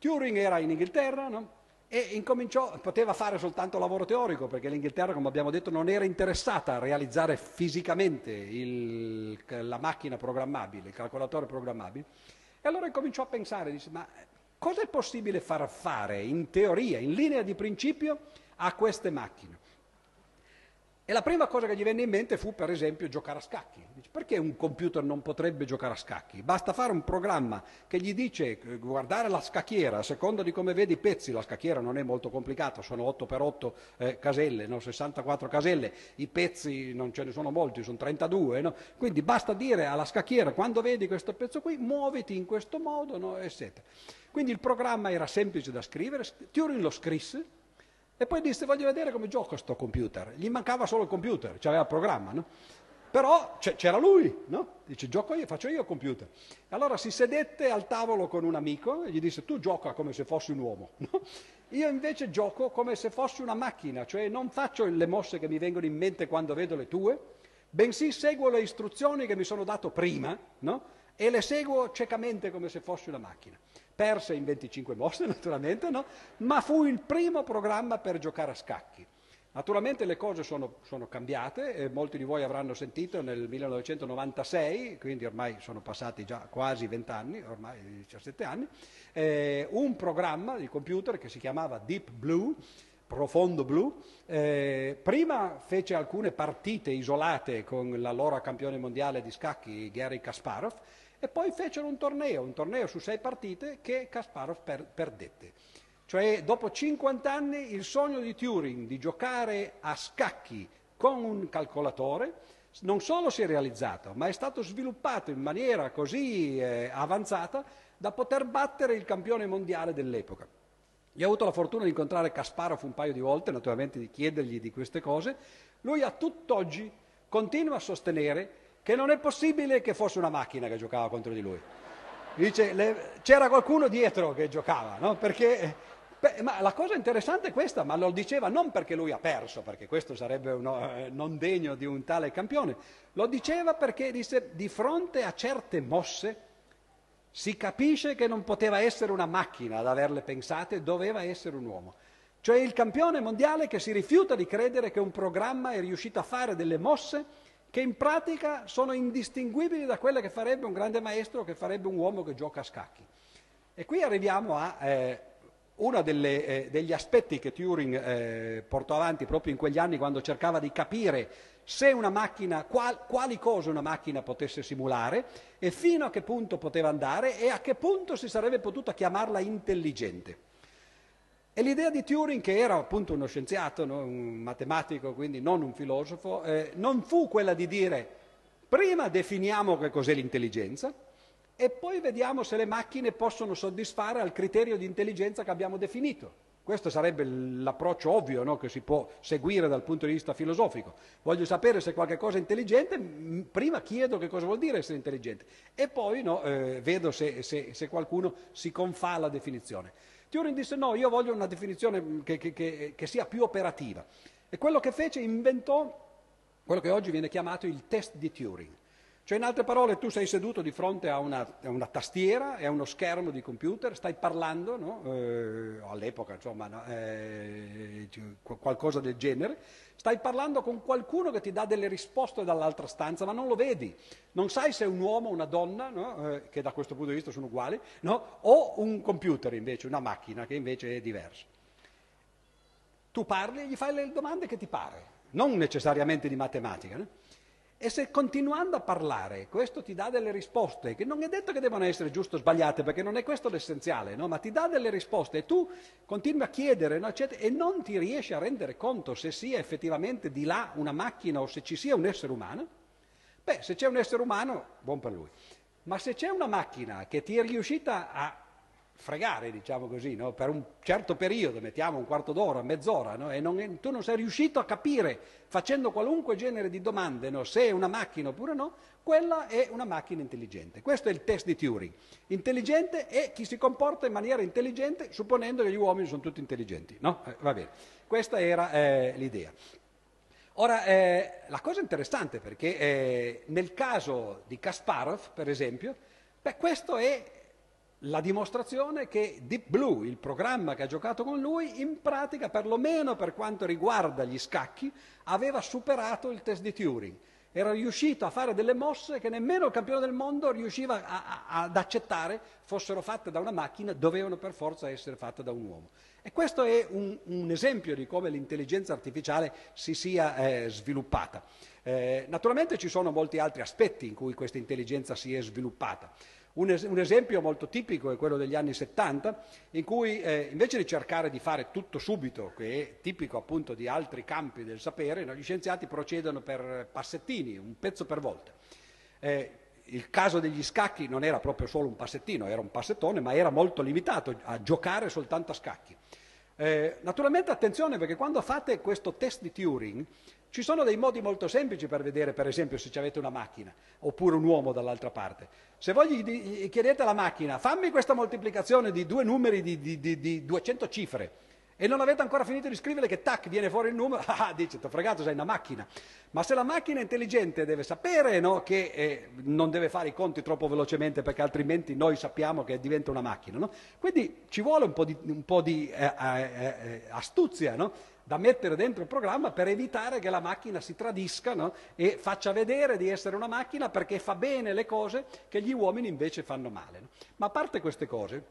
Turing era in Inghilterra, no? E incominciò, poteva fare soltanto lavoro teorico perché l'Inghilterra, come abbiamo detto, non era interessata a realizzare fisicamente il, la macchina programmabile, il calcolatore programmabile. E allora incominciò a pensare, disse, ma cosa è possibile far fare in teoria, in linea di principio, a queste macchine? E la prima cosa che gli venne in mente fu, per esempio, giocare a scacchi. Perché un computer non potrebbe giocare a scacchi? Basta fare un programma che gli dice eh, guardare la scacchiera, a seconda di come vedi i pezzi, la scacchiera non è molto complicata, sono 8x8 eh, caselle, no? 64 caselle, i pezzi non ce ne sono molti, sono 32, no? quindi basta dire alla scacchiera quando vedi questo pezzo qui, muoviti in questo modo, no? eccetera. Quindi il programma era semplice da scrivere, Turing lo scrisse, e poi disse voglio vedere come gioco sto computer. Gli mancava solo il computer, c'aveva il programma, no? Però c'era lui, no? Dice gioco io, faccio io il computer. Allora si sedette al tavolo con un amico e gli disse tu gioca come se fossi un uomo. No? Io invece gioco come se fossi una macchina, cioè non faccio le mosse che mi vengono in mente quando vedo le tue, bensì seguo le istruzioni che mi sono dato prima, no? E le seguo ciecamente come se fossi una macchina perse in 25 mosse naturalmente, no? ma fu il primo programma per giocare a scacchi. Naturalmente le cose sono, sono cambiate, e molti di voi avranno sentito nel 1996, quindi ormai sono passati già quasi 20 anni, ormai 17 anni, eh, un programma di computer che si chiamava Deep Blue, profondo blu, eh, prima fece alcune partite isolate con l'allora campione mondiale di scacchi Gary Kasparov, e poi fecero un torneo, un torneo su sei partite che Kasparov per, perdette. Cioè dopo 50 anni il sogno di Turing di giocare a scacchi con un calcolatore non solo si è realizzato, ma è stato sviluppato in maniera così eh, avanzata da poter battere il campione mondiale dell'epoca. Io ho avuto la fortuna di incontrare Kasparov un paio di volte, naturalmente di chiedergli di queste cose. Lui a tutt'oggi continua a sostenere che non è possibile che fosse una macchina che giocava contro di lui. Dice, le, c'era qualcuno dietro che giocava, no? perché Beh, ma la cosa interessante è questa, ma lo diceva non perché lui ha perso, perché questo sarebbe uno, eh, non degno di un tale campione, lo diceva perché disse di fronte a certe mosse si capisce che non poteva essere una macchina ad averle pensate, doveva essere un uomo. Cioè il campione mondiale che si rifiuta di credere che un programma è riuscito a fare delle mosse che in pratica sono indistinguibili da quelle che farebbe un grande maestro o che farebbe un uomo che gioca a scacchi. E qui arriviamo a eh, uno eh, degli aspetti che Turing eh, portò avanti proprio in quegli anni quando cercava di capire macchina, qual, quali cose una macchina potesse simulare e fino a che punto poteva andare e a che punto si sarebbe potuta chiamarla intelligente. E l'idea di Turing, che era appunto uno scienziato, no? un matematico, quindi non un filosofo, eh, non fu quella di dire prima definiamo che cos'è l'intelligenza, e poi vediamo se le macchine possono soddisfare al criterio di intelligenza che abbiamo definito. Questo sarebbe l'approccio ovvio no? che si può seguire dal punto di vista filosofico. Voglio sapere se qualcosa è intelligente, prima chiedo che cosa vuol dire essere intelligente e poi no, eh, vedo se, se, se, qualcuno si confà alla definizione. Turing disse no, io voglio una definizione che, che, che, che sia più operativa. E quello che fece inventò quello che oggi viene chiamato il test di Turing. Cioè, in altre parole, tu sei seduto di fronte a una, a una tastiera e a uno schermo di computer, stai parlando, no? eh, all'epoca, insomma, no? eh, qualcosa del genere, stai parlando con qualcuno che ti dà delle risposte dall'altra stanza, ma non lo vedi. Non sai se è un uomo o una donna, no? eh, che da questo punto di vista sono uguali, o un computer invece, una macchina che invece è diversa. Tu parli e gli fai le domande che ti pare, non necessariamente di matematica. E se continuando a parlare questo ti dà delle risposte, che non è detto che devono essere giuste o sbagliate, perché non è questo l'essenziale, no? ma ti dà delle risposte e tu continui a chiedere no? e non ti riesci a rendere conto se sia effettivamente di là una macchina o se ci sia un essere umano, beh, se c'è un essere umano, buon per lui. Ma se c'è una macchina che ti è riuscita a fregare, diciamo così, no? per un certo periodo, mettiamo un quarto d'ora, mezz'ora, no? e non, tu non sei riuscito a capire, facendo qualunque genere di domande, no? se è una macchina oppure no, quella è una macchina intelligente. Questo è il test di Turing. Intelligente è chi si comporta in maniera intelligente, supponendo che gli uomini sono tutti intelligenti. No? Eh. Questa era eh, l'idea. Ora, eh, la cosa interessante perché eh, nel caso di Kasparov, per esempio, beh, questo è la dimostrazione che Deep Blue, il programma che ha giocato con lui, in pratica, perlomeno per quanto riguarda gli scacchi, aveva superato il test di Turing. Era riuscito a fare delle mosse che nemmeno il campione del mondo riusciva a, a, ad accettare fossero fatte da una macchina, dovevano per forza essere fatte da un uomo. E questo è un, un esempio di come l'intelligenza artificiale si sia eh, sviluppata. Eh, naturalmente ci sono molti altri aspetti in cui questa intelligenza si è sviluppata. Un, es- un, esempio molto tipico è quello degli anni 70, in cui eh, invece di cercare di fare tutto subito, che è tipico appunto di altri campi del sapere, no, gli scienziati procedono per passettini, un pezzo per volta. Eh, il caso degli scacchi non era proprio solo un passettino, era un passettone, ma era molto limitato a giocare soltanto a scacchi. Eh, naturalmente attenzione perché quando fate questo test di Turing ci sono dei modi molto semplici per vedere, per esempio, se avete una macchina oppure un uomo dall'altra parte. Se voi gli, chiedete alla macchina, fammi questa moltiplicazione di due numeri di, di, di, di 200 cifre, e non avete ancora finito di scrivere che tac viene fuori il numero, ah, dice, ti ho fregato, sei una macchina. Ma se la macchina è intelligente deve sapere no, che eh, non deve fare i conti troppo velocemente perché altrimenti noi sappiamo che diventa una macchina. No? Quindi ci vuole un po' di, un po di eh, eh, eh astuzia no? Da mettere dentro il programma per evitare che la macchina si tradisca no? e faccia vedere di essere una macchina perché fa bene le cose che gli uomini invece fanno male. No? Ma a parte queste cose,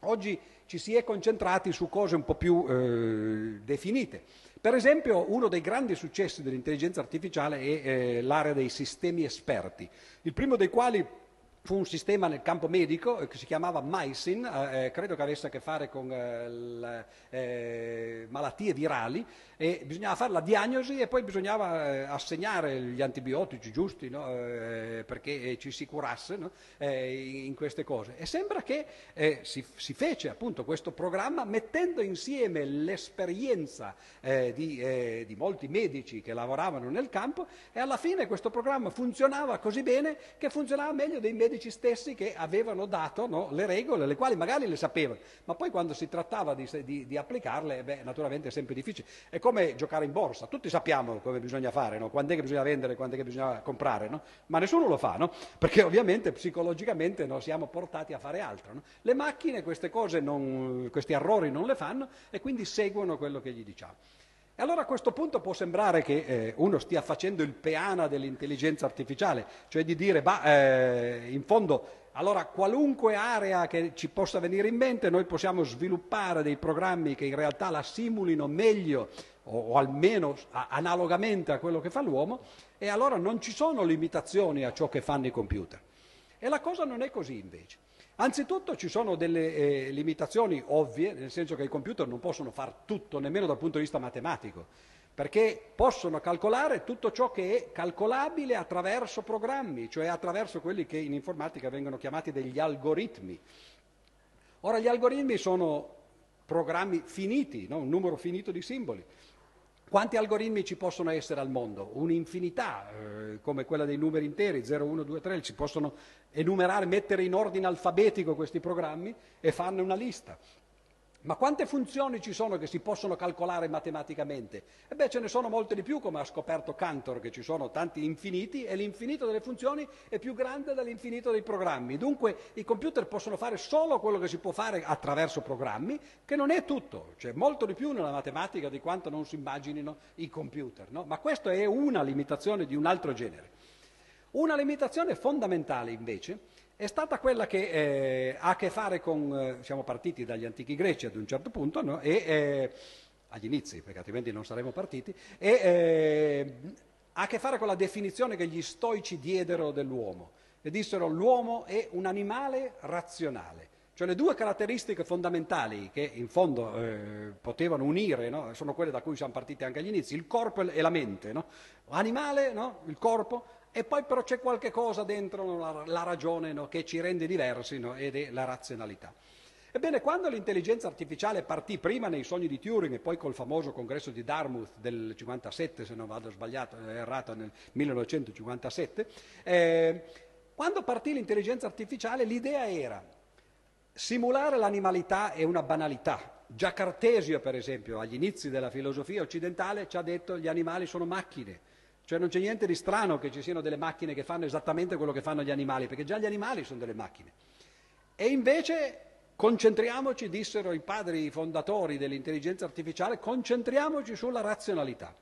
oggi ci si è concentrati su cose un po' più eh, definite. Per esempio, uno dei grandi successi dell'intelligenza artificiale è eh, l'area dei sistemi esperti, il primo dei quali fu un sistema nel campo medico eh, che si chiamava MySIN, eh, eh, credo che avesse a che fare con eh, le, eh, malattie virali e bisognava fare la diagnosi e poi bisognava eh, assegnare gli antibiotici giusti no? perché ci si curasse no? in queste cose. E sembra che si, si, fece appunto questo programma mettendo insieme l'esperienza di, di molti medici che lavoravano nel campo e alla fine questo programma funzionava così bene che funzionava meglio dei medici medici stessi che avevano dato no, le regole, le quali magari le sapevano, ma poi quando si trattava di, di, di applicarle, beh, naturalmente è sempre difficile. È come giocare in borsa, tutti sappiamo come bisogna fare, no? quando è che bisogna vendere, quando è che bisogna comprare, no? ma nessuno lo fa, perché ovviamente psicologicamente siamo portati a fare altro. Le macchine queste cose, non, questi errori non le fanno e quindi seguono quello che gli diciamo. E allora a questo punto può sembrare che eh, uno stia facendo il peana dell'intelligenza artificiale, cioè di dire, bah, eh, in fondo, allora qualunque area che ci possa venire in mente, noi possiamo sviluppare dei programmi che in realtà la simulino meglio o, o almeno a, analogamente a quello che fa l'uomo, e allora non ci sono limitazioni a ciò che fanno i computer. E la cosa non è così invece. Anzitutto ci sono delle eh, limitazioni ovvie, nel senso che i computer non possono fare tutto, nemmeno dal punto di vista matematico, perché possono calcolare tutto ciò che è calcolabile attraverso programmi, cioè attraverso quelli che in informatica vengono chiamati degli algoritmi. Ora gli algoritmi sono programmi finiti, no? un numero finito di simboli. Quanti algoritmi ci possono essere al mondo? Un'infinità, eh, come quella dei numeri interi, 0, 1, 2, 3, si possono enumerare, mettere in ordine alfabetico questi programmi e farne una lista. Ma quante funzioni ci sono che si possono calcolare matematicamente? E beh, ce ne sono molte di più, come ha scoperto Cantor, che ci sono tanti infiniti e l'infinito delle funzioni è più grande dell'infinito dei programmi. Dunque i computer possono fare solo quello che si può fare attraverso programmi, che non è tutto, c'è molto di più nella matematica di quanto non si immaginino i computer. No? Ma questa è una limitazione di un altro genere. Una limitazione fondamentale invece è stata quella che eh, ha a che fare con, eh, siamo partiti dagli antichi greci ad un certo punto, no? e, eh, agli inizi, perché altrimenti non saremmo partiti, e eh, ha a che fare con la definizione che gli stoici diedero dell'uomo. E dissero l'uomo è un animale razionale. Cioè le due caratteristiche fondamentali che in fondo eh, potevano unire, no? sono quelle da cui siamo partiti anche agli inizi, il corpo e la mente. No? Animale, no? il corpo, e poi però c'è qualche cosa dentro la, la ragione no, che ci rende diversi no, ed è la razionalità. Ebbene, quando l'intelligenza artificiale partì prima nei sogni di Turing e poi col famoso congresso di Dartmouth del 57, se non vado sbagliato, è errato nel 1957, eh, quando partì l'intelligenza artificiale l'idea era simulare l'animalità è una banalità. Già Cartesio, per esempio, agli inizi della filosofia occidentale ci ha detto che gli animali sono macchine. Cioè non c'è niente di strano che ci siano delle macchine che fanno esattamente quello che fanno gli animali, perché già gli animali sono delle macchine. E invece concentriamoci, dissero i padri fondatori dell'intelligenza artificiale, concentriamoci sulla razionalità.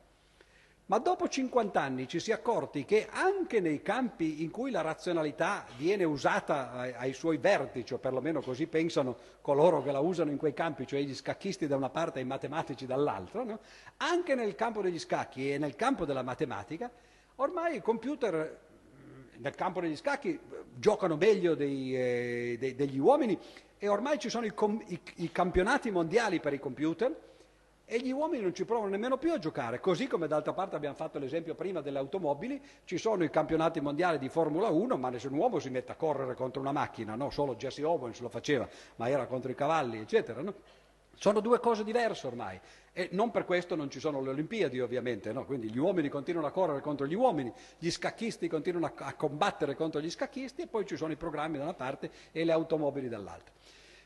Ma dopo 50 anni ci si è accorti che anche nei campi in cui la razionalità viene usata ai, suoi vertici, o perlomeno così pensano coloro che la usano in quei campi, cioè gli scacchisti da una parte e i matematici dall'altra, no? anche nel campo degli scacchi e nel campo della matematica, ormai i computer nel campo degli scacchi giocano meglio dei, eh, dei, degli uomini e ormai ci sono i, i, i campionati mondiali per i computer e gli uomini non ci provano nemmeno più a giocare, così come d'altra parte abbiamo fatto l'esempio prima delle automobili, ci sono i campionati mondiali di Formula 1, ma nessun uomo si mette a correre contro una macchina, no? solo Jesse Owens lo faceva, ma era contro i cavalli, eccetera. No? Sono due cose diverse ormai e non per questo non ci sono le Olimpiadi ovviamente, no? quindi gli uomini continuano a correre contro gli uomini, gli scacchisti continuano a, a combattere contro gli scacchisti e poi ci sono i programmi da una parte e le automobili dall'altra.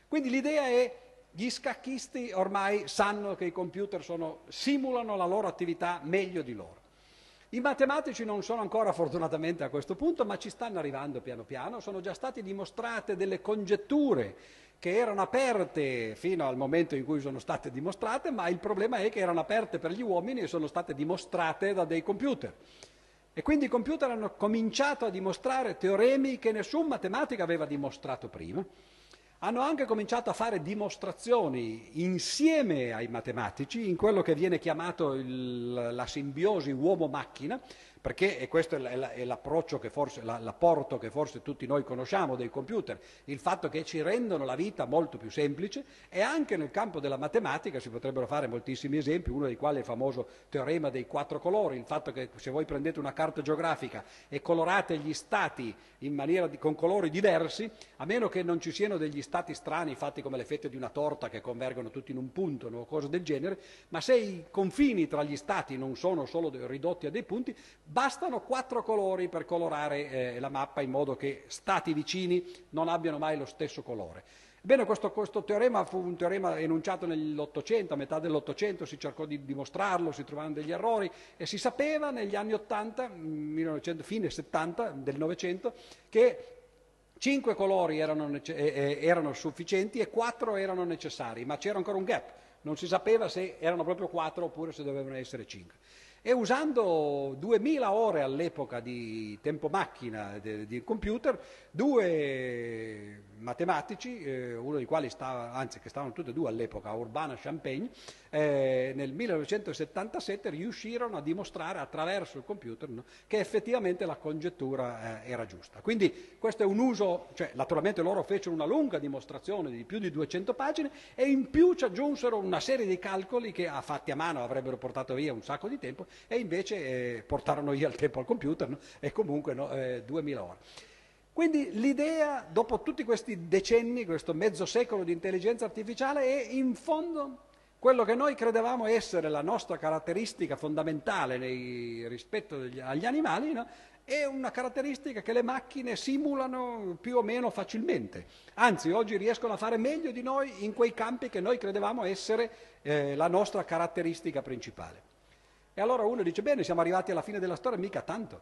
Quindi l'idea è gli scacchisti ormai sanno che i computer sono, simulano la loro attività meglio di loro. I matematici non sono ancora fortunatamente a questo punto, ma ci stanno arrivando piano piano, sono già state dimostrate delle congetture che erano aperte fino al momento in cui sono state dimostrate, ma il problema è che erano aperte per gli uomini e sono state dimostrate da dei computer. E quindi i computer hanno cominciato a dimostrare teoremi che nessun matematico aveva dimostrato prima hanno anche cominciato a fare dimostrazioni insieme ai matematici in quello che viene chiamato il, la simbiosi uomo-macchina, perché e questo è l'approccio che forse, l'apporto che forse tutti noi conosciamo dei computer, il fatto che ci rendono la vita molto più semplice e anche nel campo della matematica si potrebbero fare moltissimi esempi, uno dei quali è il famoso teorema dei quattro colori, il fatto che se voi prendete una carta geografica e colorate gli stati di, con colori diversi, a meno che non ci siano degli stati strani fatti come le fette di una torta che convergono tutti in un punto o cose del genere, ma se i confini tra gli stati non sono solo ridotti a dei punti, Bastano quattro colori per colorare eh, la mappa in modo che stati vicini non abbiano mai lo stesso colore. Bene, questo, questo, teorema fu un teorema enunciato nell'Ottocento, a metà dell'Ottocento si cercò di dimostrarlo, si trovavano degli errori e si sapeva negli anni 80, 1900, fine 70 del Novecento, che cinque colori erano, erano sufficienti e quattro erano necessari, ma c'era ancora un gap, non si sapeva se erano proprio quattro oppure se dovevano essere cinque e usando 2000 ore all'epoca di tempo macchina di computer, due matematici, eh, uno dei quali stava, anzi che stavano tutti e due all'epoca Urbana Champagne, eh, nel 1977 riuscirono a dimostrare attraverso il computer no, che effettivamente la congettura eh, era giusta. Quindi questo è un uso, cioè naturalmente loro fecero una lunga dimostrazione di più di 200 pagine e in più ci aggiunsero una serie di calcoli che a fatti a mano avrebbero portato via un sacco di tempo e invece eh, portarono via il tempo al computer no, e comunque no, 2000 ore. Quindi l'idea, dopo tutti questi decenni, questo mezzo secolo di intelligenza artificiale, è in fondo quello che noi credevamo essere la nostra caratteristica fondamentale nei, rispetto degli, agli animali, no? è una caratteristica che le macchine simulano più o meno facilmente. Anzi, oggi riescono a fare meglio di noi in quei campi che noi credevamo essere eh, la nostra caratteristica principale. E allora uno dice, bene, siamo arrivati alla fine della storia, mica tanto.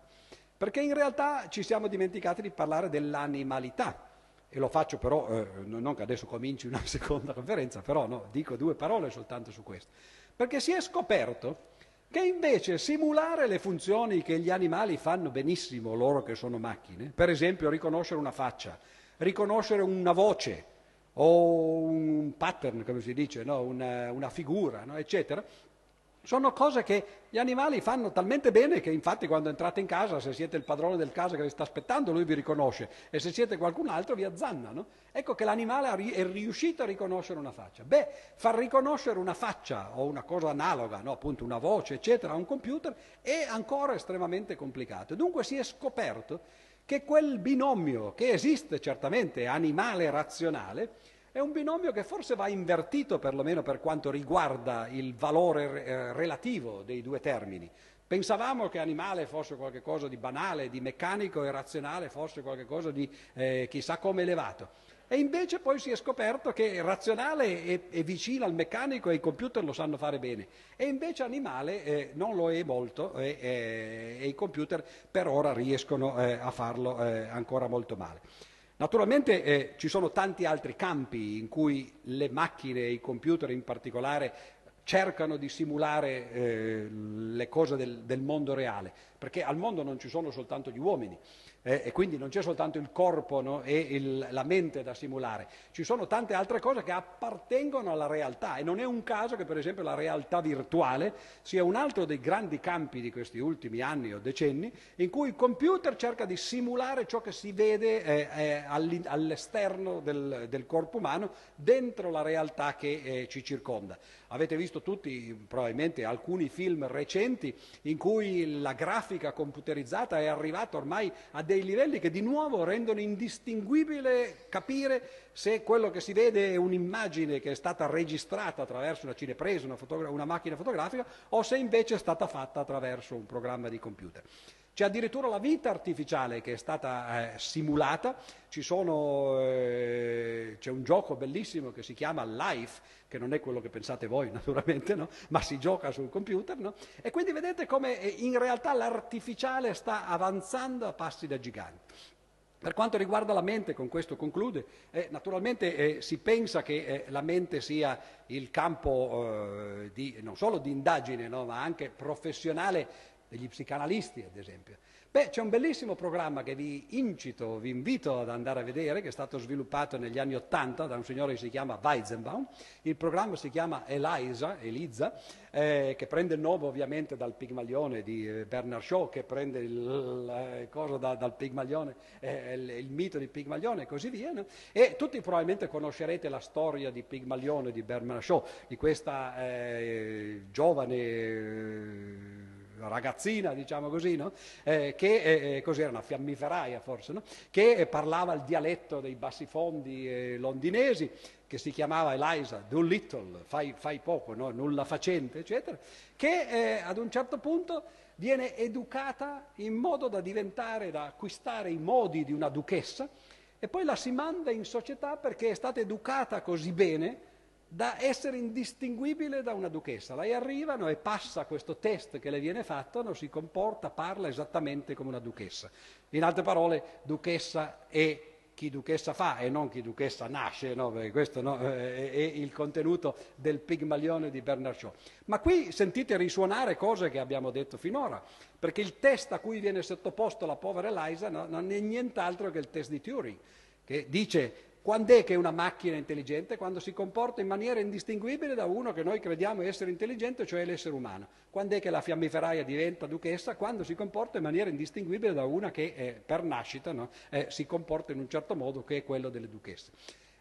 Perché in realtà ci siamo dimenticati di parlare dell'animalità. E lo faccio però, eh, non che adesso cominci una seconda conferenza, però no, dico due parole soltanto su questo. Perché si è scoperto che invece simulare le funzioni che gli animali fanno benissimo, loro che sono macchine, per esempio riconoscere una faccia, riconoscere una voce o un pattern, come si dice, no? una, una, figura, no? eccetera, sono cose che gli animali fanno talmente bene che infatti quando entrate in casa, se siete il padrone del casa che vi sta aspettando, lui vi riconosce e se siete qualcun altro vi azzanna. No? Ecco che l'animale è riuscito a riconoscere una faccia. Beh, far riconoscere una faccia o una cosa analoga, no? appunto una voce, eccetera, a un computer è ancora estremamente complicato. Dunque si è scoperto che quel binomio che esiste certamente animale razionale, è un binomio che forse va invertito perlomeno per quanto riguarda il valore eh, relativo dei due termini. Pensavamo che animale fosse qualcosa di banale, di meccanico e razionale fosse qualcosa di eh, chissà come elevato. E invece poi si è scoperto che razionale è, è, vicino al meccanico e i computer lo sanno fare bene, e invece animale eh, non lo è molto e, e, i computer per ora riescono eh, a farlo eh, ancora molto male. Naturalmente eh, ci sono tanti altri campi in cui le macchine e i computer in particolare cercano di simulare eh, le cose del, del mondo reale, perché al mondo non ci sono soltanto gli uomini eh, e quindi non c'è soltanto il corpo no, e il, la mente da simulare, ci sono tante altre cose che appartengono alla realtà e non è un caso che per esempio la realtà virtuale sia un altro dei grandi campi di questi ultimi anni o decenni in cui il computer cerca di simulare ciò che si vede eh, eh, all'esterno del, del, corpo umano dentro la realtà che eh, ci circonda. Avete visto tutti probabilmente alcuni film recenti in cui la grafica computerizzata è arrivata ormai a dei livelli che di nuovo rendono indistinguibile capire se quello che si vede è un'immagine che è stata registrata attraverso una cinepresa, una, una macchina fotografica, o se invece è stata fatta attraverso un programma di computer. C'è addirittura la vita artificiale che è stata eh, simulata, sono, eh, c'è un gioco bellissimo che si chiama Life, che non è quello che pensate voi naturalmente, no? ma si gioca sul computer, no? e quindi vedete come eh, in realtà l'artificiale sta avanzando a passi da gigante. Per quanto riguarda la mente, con questo conclude, eh, naturalmente eh, si pensa che eh, la mente sia il campo eh, di, non solo di indagine, no, ma anche professionale degli psicanalisti, ad esempio. Beh, c'è un bellissimo programma che vi incito, vi invito ad andare a vedere, che è stato sviluppato negli anni Ottanta da un signore che si chiama Weizenbaum. Il programma si chiama Eliza, Eliza eh, che prende il nome ovviamente dal Pigmalione di eh, Bernard Shaw, che prende il, cosa da, dal eh, il, il, mito di Pigmalione e così via. No? E tutti probabilmente conoscerete la storia di Pigmalione di Bernard Shaw, di questa eh, giovane ragazzina, diciamo così, no? eh, che eh, cos'era una fiammiferaia forse, no? che parlava il dialetto dei bassifondi eh, londinesi, che si chiamava Eliza Doolittle, fai, fai poco, no? nulla facente, eccetera, che eh, ad un certo punto viene educata in modo da diventare, da acquistare i modi di una duchessa e poi la si manda in società perché è stata educata così bene da essere indistinguibile da una duchessa. Lei arriva no, e passa questo test che le viene fatto, no, si comporta, parla esattamente come una duchessa. In altre parole, duchessa è chi duchessa fa e non chi duchessa nasce, no? questo no? è il contenuto del Pigmalione di Bernard Shaw. Ma qui sentite risuonare cose che abbiamo detto finora, perché il test a cui viene sottoposto la povera Eliza no? non è nient'altro che il test di Turing, che dice quando è che una macchina è intelligente? Quando si comporta in maniera indistinguibile da uno che noi crediamo essere intelligente, cioè l'essere umano. Quando è che la fiammiferaia diventa duchessa? Quando si comporta in maniera indistinguibile da una che eh, per nascita no? eh, si comporta in un certo modo che è quello delle duchesse.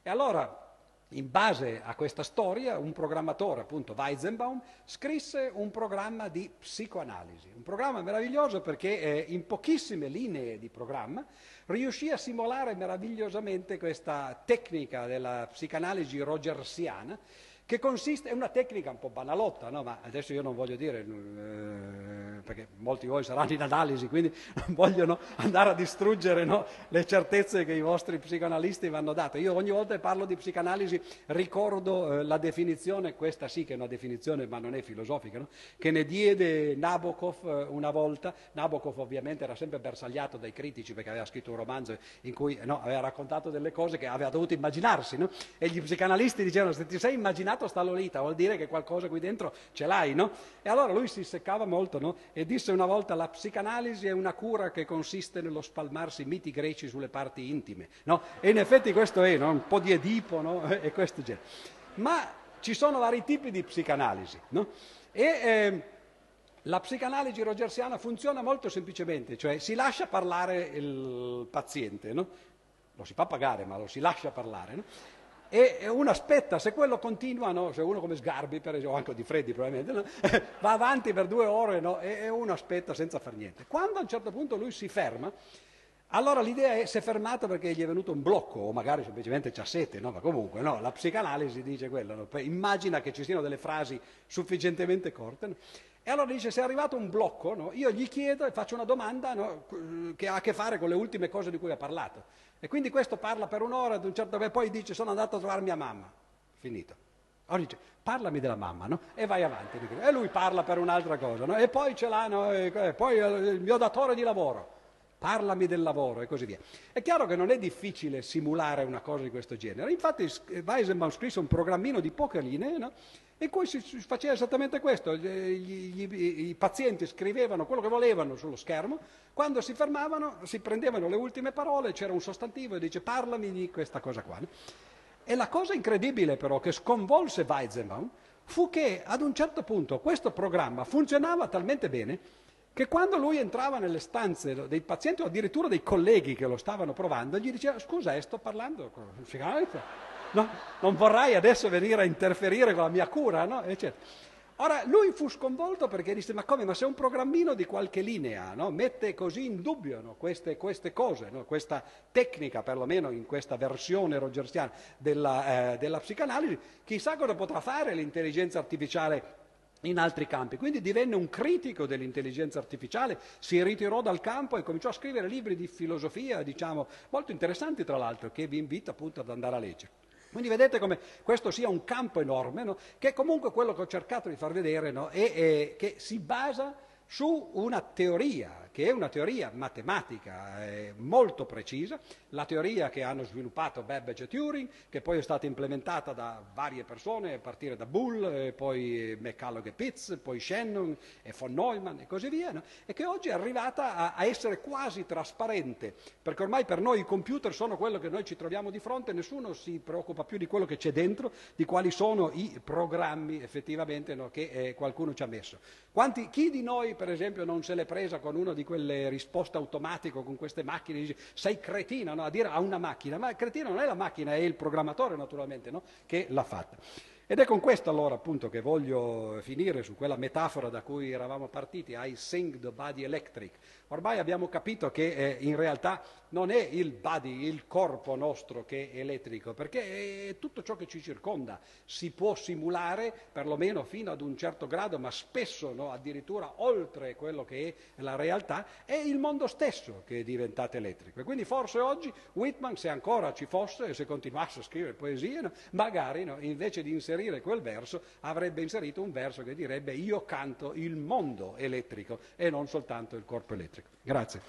E allora in base a questa storia, un programmatore, appunto Weizenbaum, scrisse un programma di psicoanalisi. Un programma meraviglioso perché eh, in pochissime linee di programma riuscì a simulare meravigliosamente questa tecnica della psicanalisi rogersiana che consiste, è una tecnica un po' banalotta, no? ma adesso io non voglio dire, eh, perché molti di voi saranno in analisi, quindi non vogliono andare a distruggere no? le certezze che i vostri psicoanalisti vi hanno dato. Io ogni volta che parlo di psicanalisi ricordo eh, la definizione, questa sì che è una definizione ma non è filosofica, no? che ne diede Nabokov eh, una volta. Nabokov ovviamente era sempre bersagliato dai critici perché aveva scritto un romanzo in cui aveva raccontato delle cose che aveva dovuto immaginarsi e gli psicanalisti dicevano se ti sei immaginato nato sta Lolita, vuol dire che qualcosa qui dentro ce l'hai, no? E allora lui si seccava molto, no? E disse una volta la psicanalisi è una cura che consiste nello spalmarsi miti greci sulle parti intime, no? E in effetti questo è, no? Un po' di Edipo, no? E questo genere. Ma ci sono vari tipi di psicanalisi, no? E... Eh, la psicanalisi rogersiana funziona molto semplicemente, cioè si lascia parlare il paziente, no? lo si fa pagare ma lo si lascia parlare, no? E uno aspetta, se quello continua, no? se uno come Sgarbi, per esempio, anche Di Freddi probabilmente, no? va avanti per due ore no? e uno aspetta senza far niente. Quando a un certo punto lui si ferma, allora l'idea è si è fermato perché gli è venuto un blocco o magari semplicemente c'ha sete, ma comunque la psicanalisi dice quello, immagina che ci siano delle frasi sufficientemente corte e allora dice se è arrivato un blocco io gli chiedo e faccio una domanda che ha a che fare con le ultime cose di cui ha parlato e quindi questo parla per un'ora, ad un certo punto poi dice sono andato a trovare mia mamma. Finito. Allora dice parlami della mamma, no? E vai avanti. E lui parla per un'altra cosa, no? E poi ce l'ha, no? E poi il mio datore di lavoro. Parlami del lavoro e così via. È chiaro che non è difficile simulare una cosa di questo genere. Infatti Weisenbaum scrisse un programmino di poche linee, no? in cui si faceva esattamente questo, gli, gli, i pazienti scrivevano quello che volevano sullo schermo, quando si fermavano si prendevano le ultime parole, c'era un sostantivo e dice parlami di questa cosa qua. E la cosa incredibile però che sconvolse Weizenbaum fu che ad un certo punto questo programma funzionava talmente bene che quando lui entrava nelle stanze dei pazienti o addirittura dei colleghi che lo stavano provando, gli diceva scusa, eh, sto parlando con il psicanalista no? non vorrai adesso venire a interferire con la mia cura, no? Eccetera. Ora lui fu sconvolto perché disse: Ma come? Ma se un programmino di qualche linea no? mette così in dubbio no? queste, queste, cose, no? questa tecnica, perlomeno in questa versione rogersiana della, eh, della psicanalisi, chissà cosa potrà fare l'intelligenza artificiale in altri campi. Quindi divenne un critico dell'intelligenza artificiale, si ritirò dal campo e cominciò a scrivere libri di filosofia, diciamo, molto interessanti tra l'altro, che vi invito appunto ad andare a leggere. Quindi vedete come questo sia un campo enorme, no? che è comunque quello che ho cercato di far vedere, no? e, e che si basa su una teoria che è una teoria matematica molto precisa, la teoria che hanno sviluppato Babbage e Turing, che poi è stata implementata da varie persone, a partire da Bull, poi McCulloch e Pitts, poi Shannon e von Neumann e così via, no? e che oggi è arrivata a, a, essere quasi trasparente, perché ormai per noi i computer sono quello che noi ci troviamo di fronte, nessuno si preoccupa più di quello che c'è dentro, di quali sono i programmi effettivamente no, che eh, qualcuno ci ha messo. Quanti, chi di noi, per esempio, non se l'è presa con uno di quelle risposte automatiche con queste macchine, dice sei cretino no? a dire a una macchina, ma cretino non è la macchina, è il programmatore naturalmente no? che l'ha fatta. Ed è con questo allora appunto che voglio finire su quella metafora da cui eravamo partiti, I sing the body electric. Ormai abbiamo capito che eh, in realtà non è il body, il corpo nostro che è elettrico, perché è tutto ciò che ci circonda si può simulare perlomeno fino ad un certo grado, ma spesso no, addirittura oltre quello che è la realtà, è il mondo stesso che è diventato elettrico. E quindi forse oggi Whitman, se ancora ci fosse e se continuasse a scrivere poesie, no, magari no, invece di inserire quel verso avrebbe inserito un verso che direbbe io canto il mondo elettrico e non soltanto il corpo elettrico. Grazie.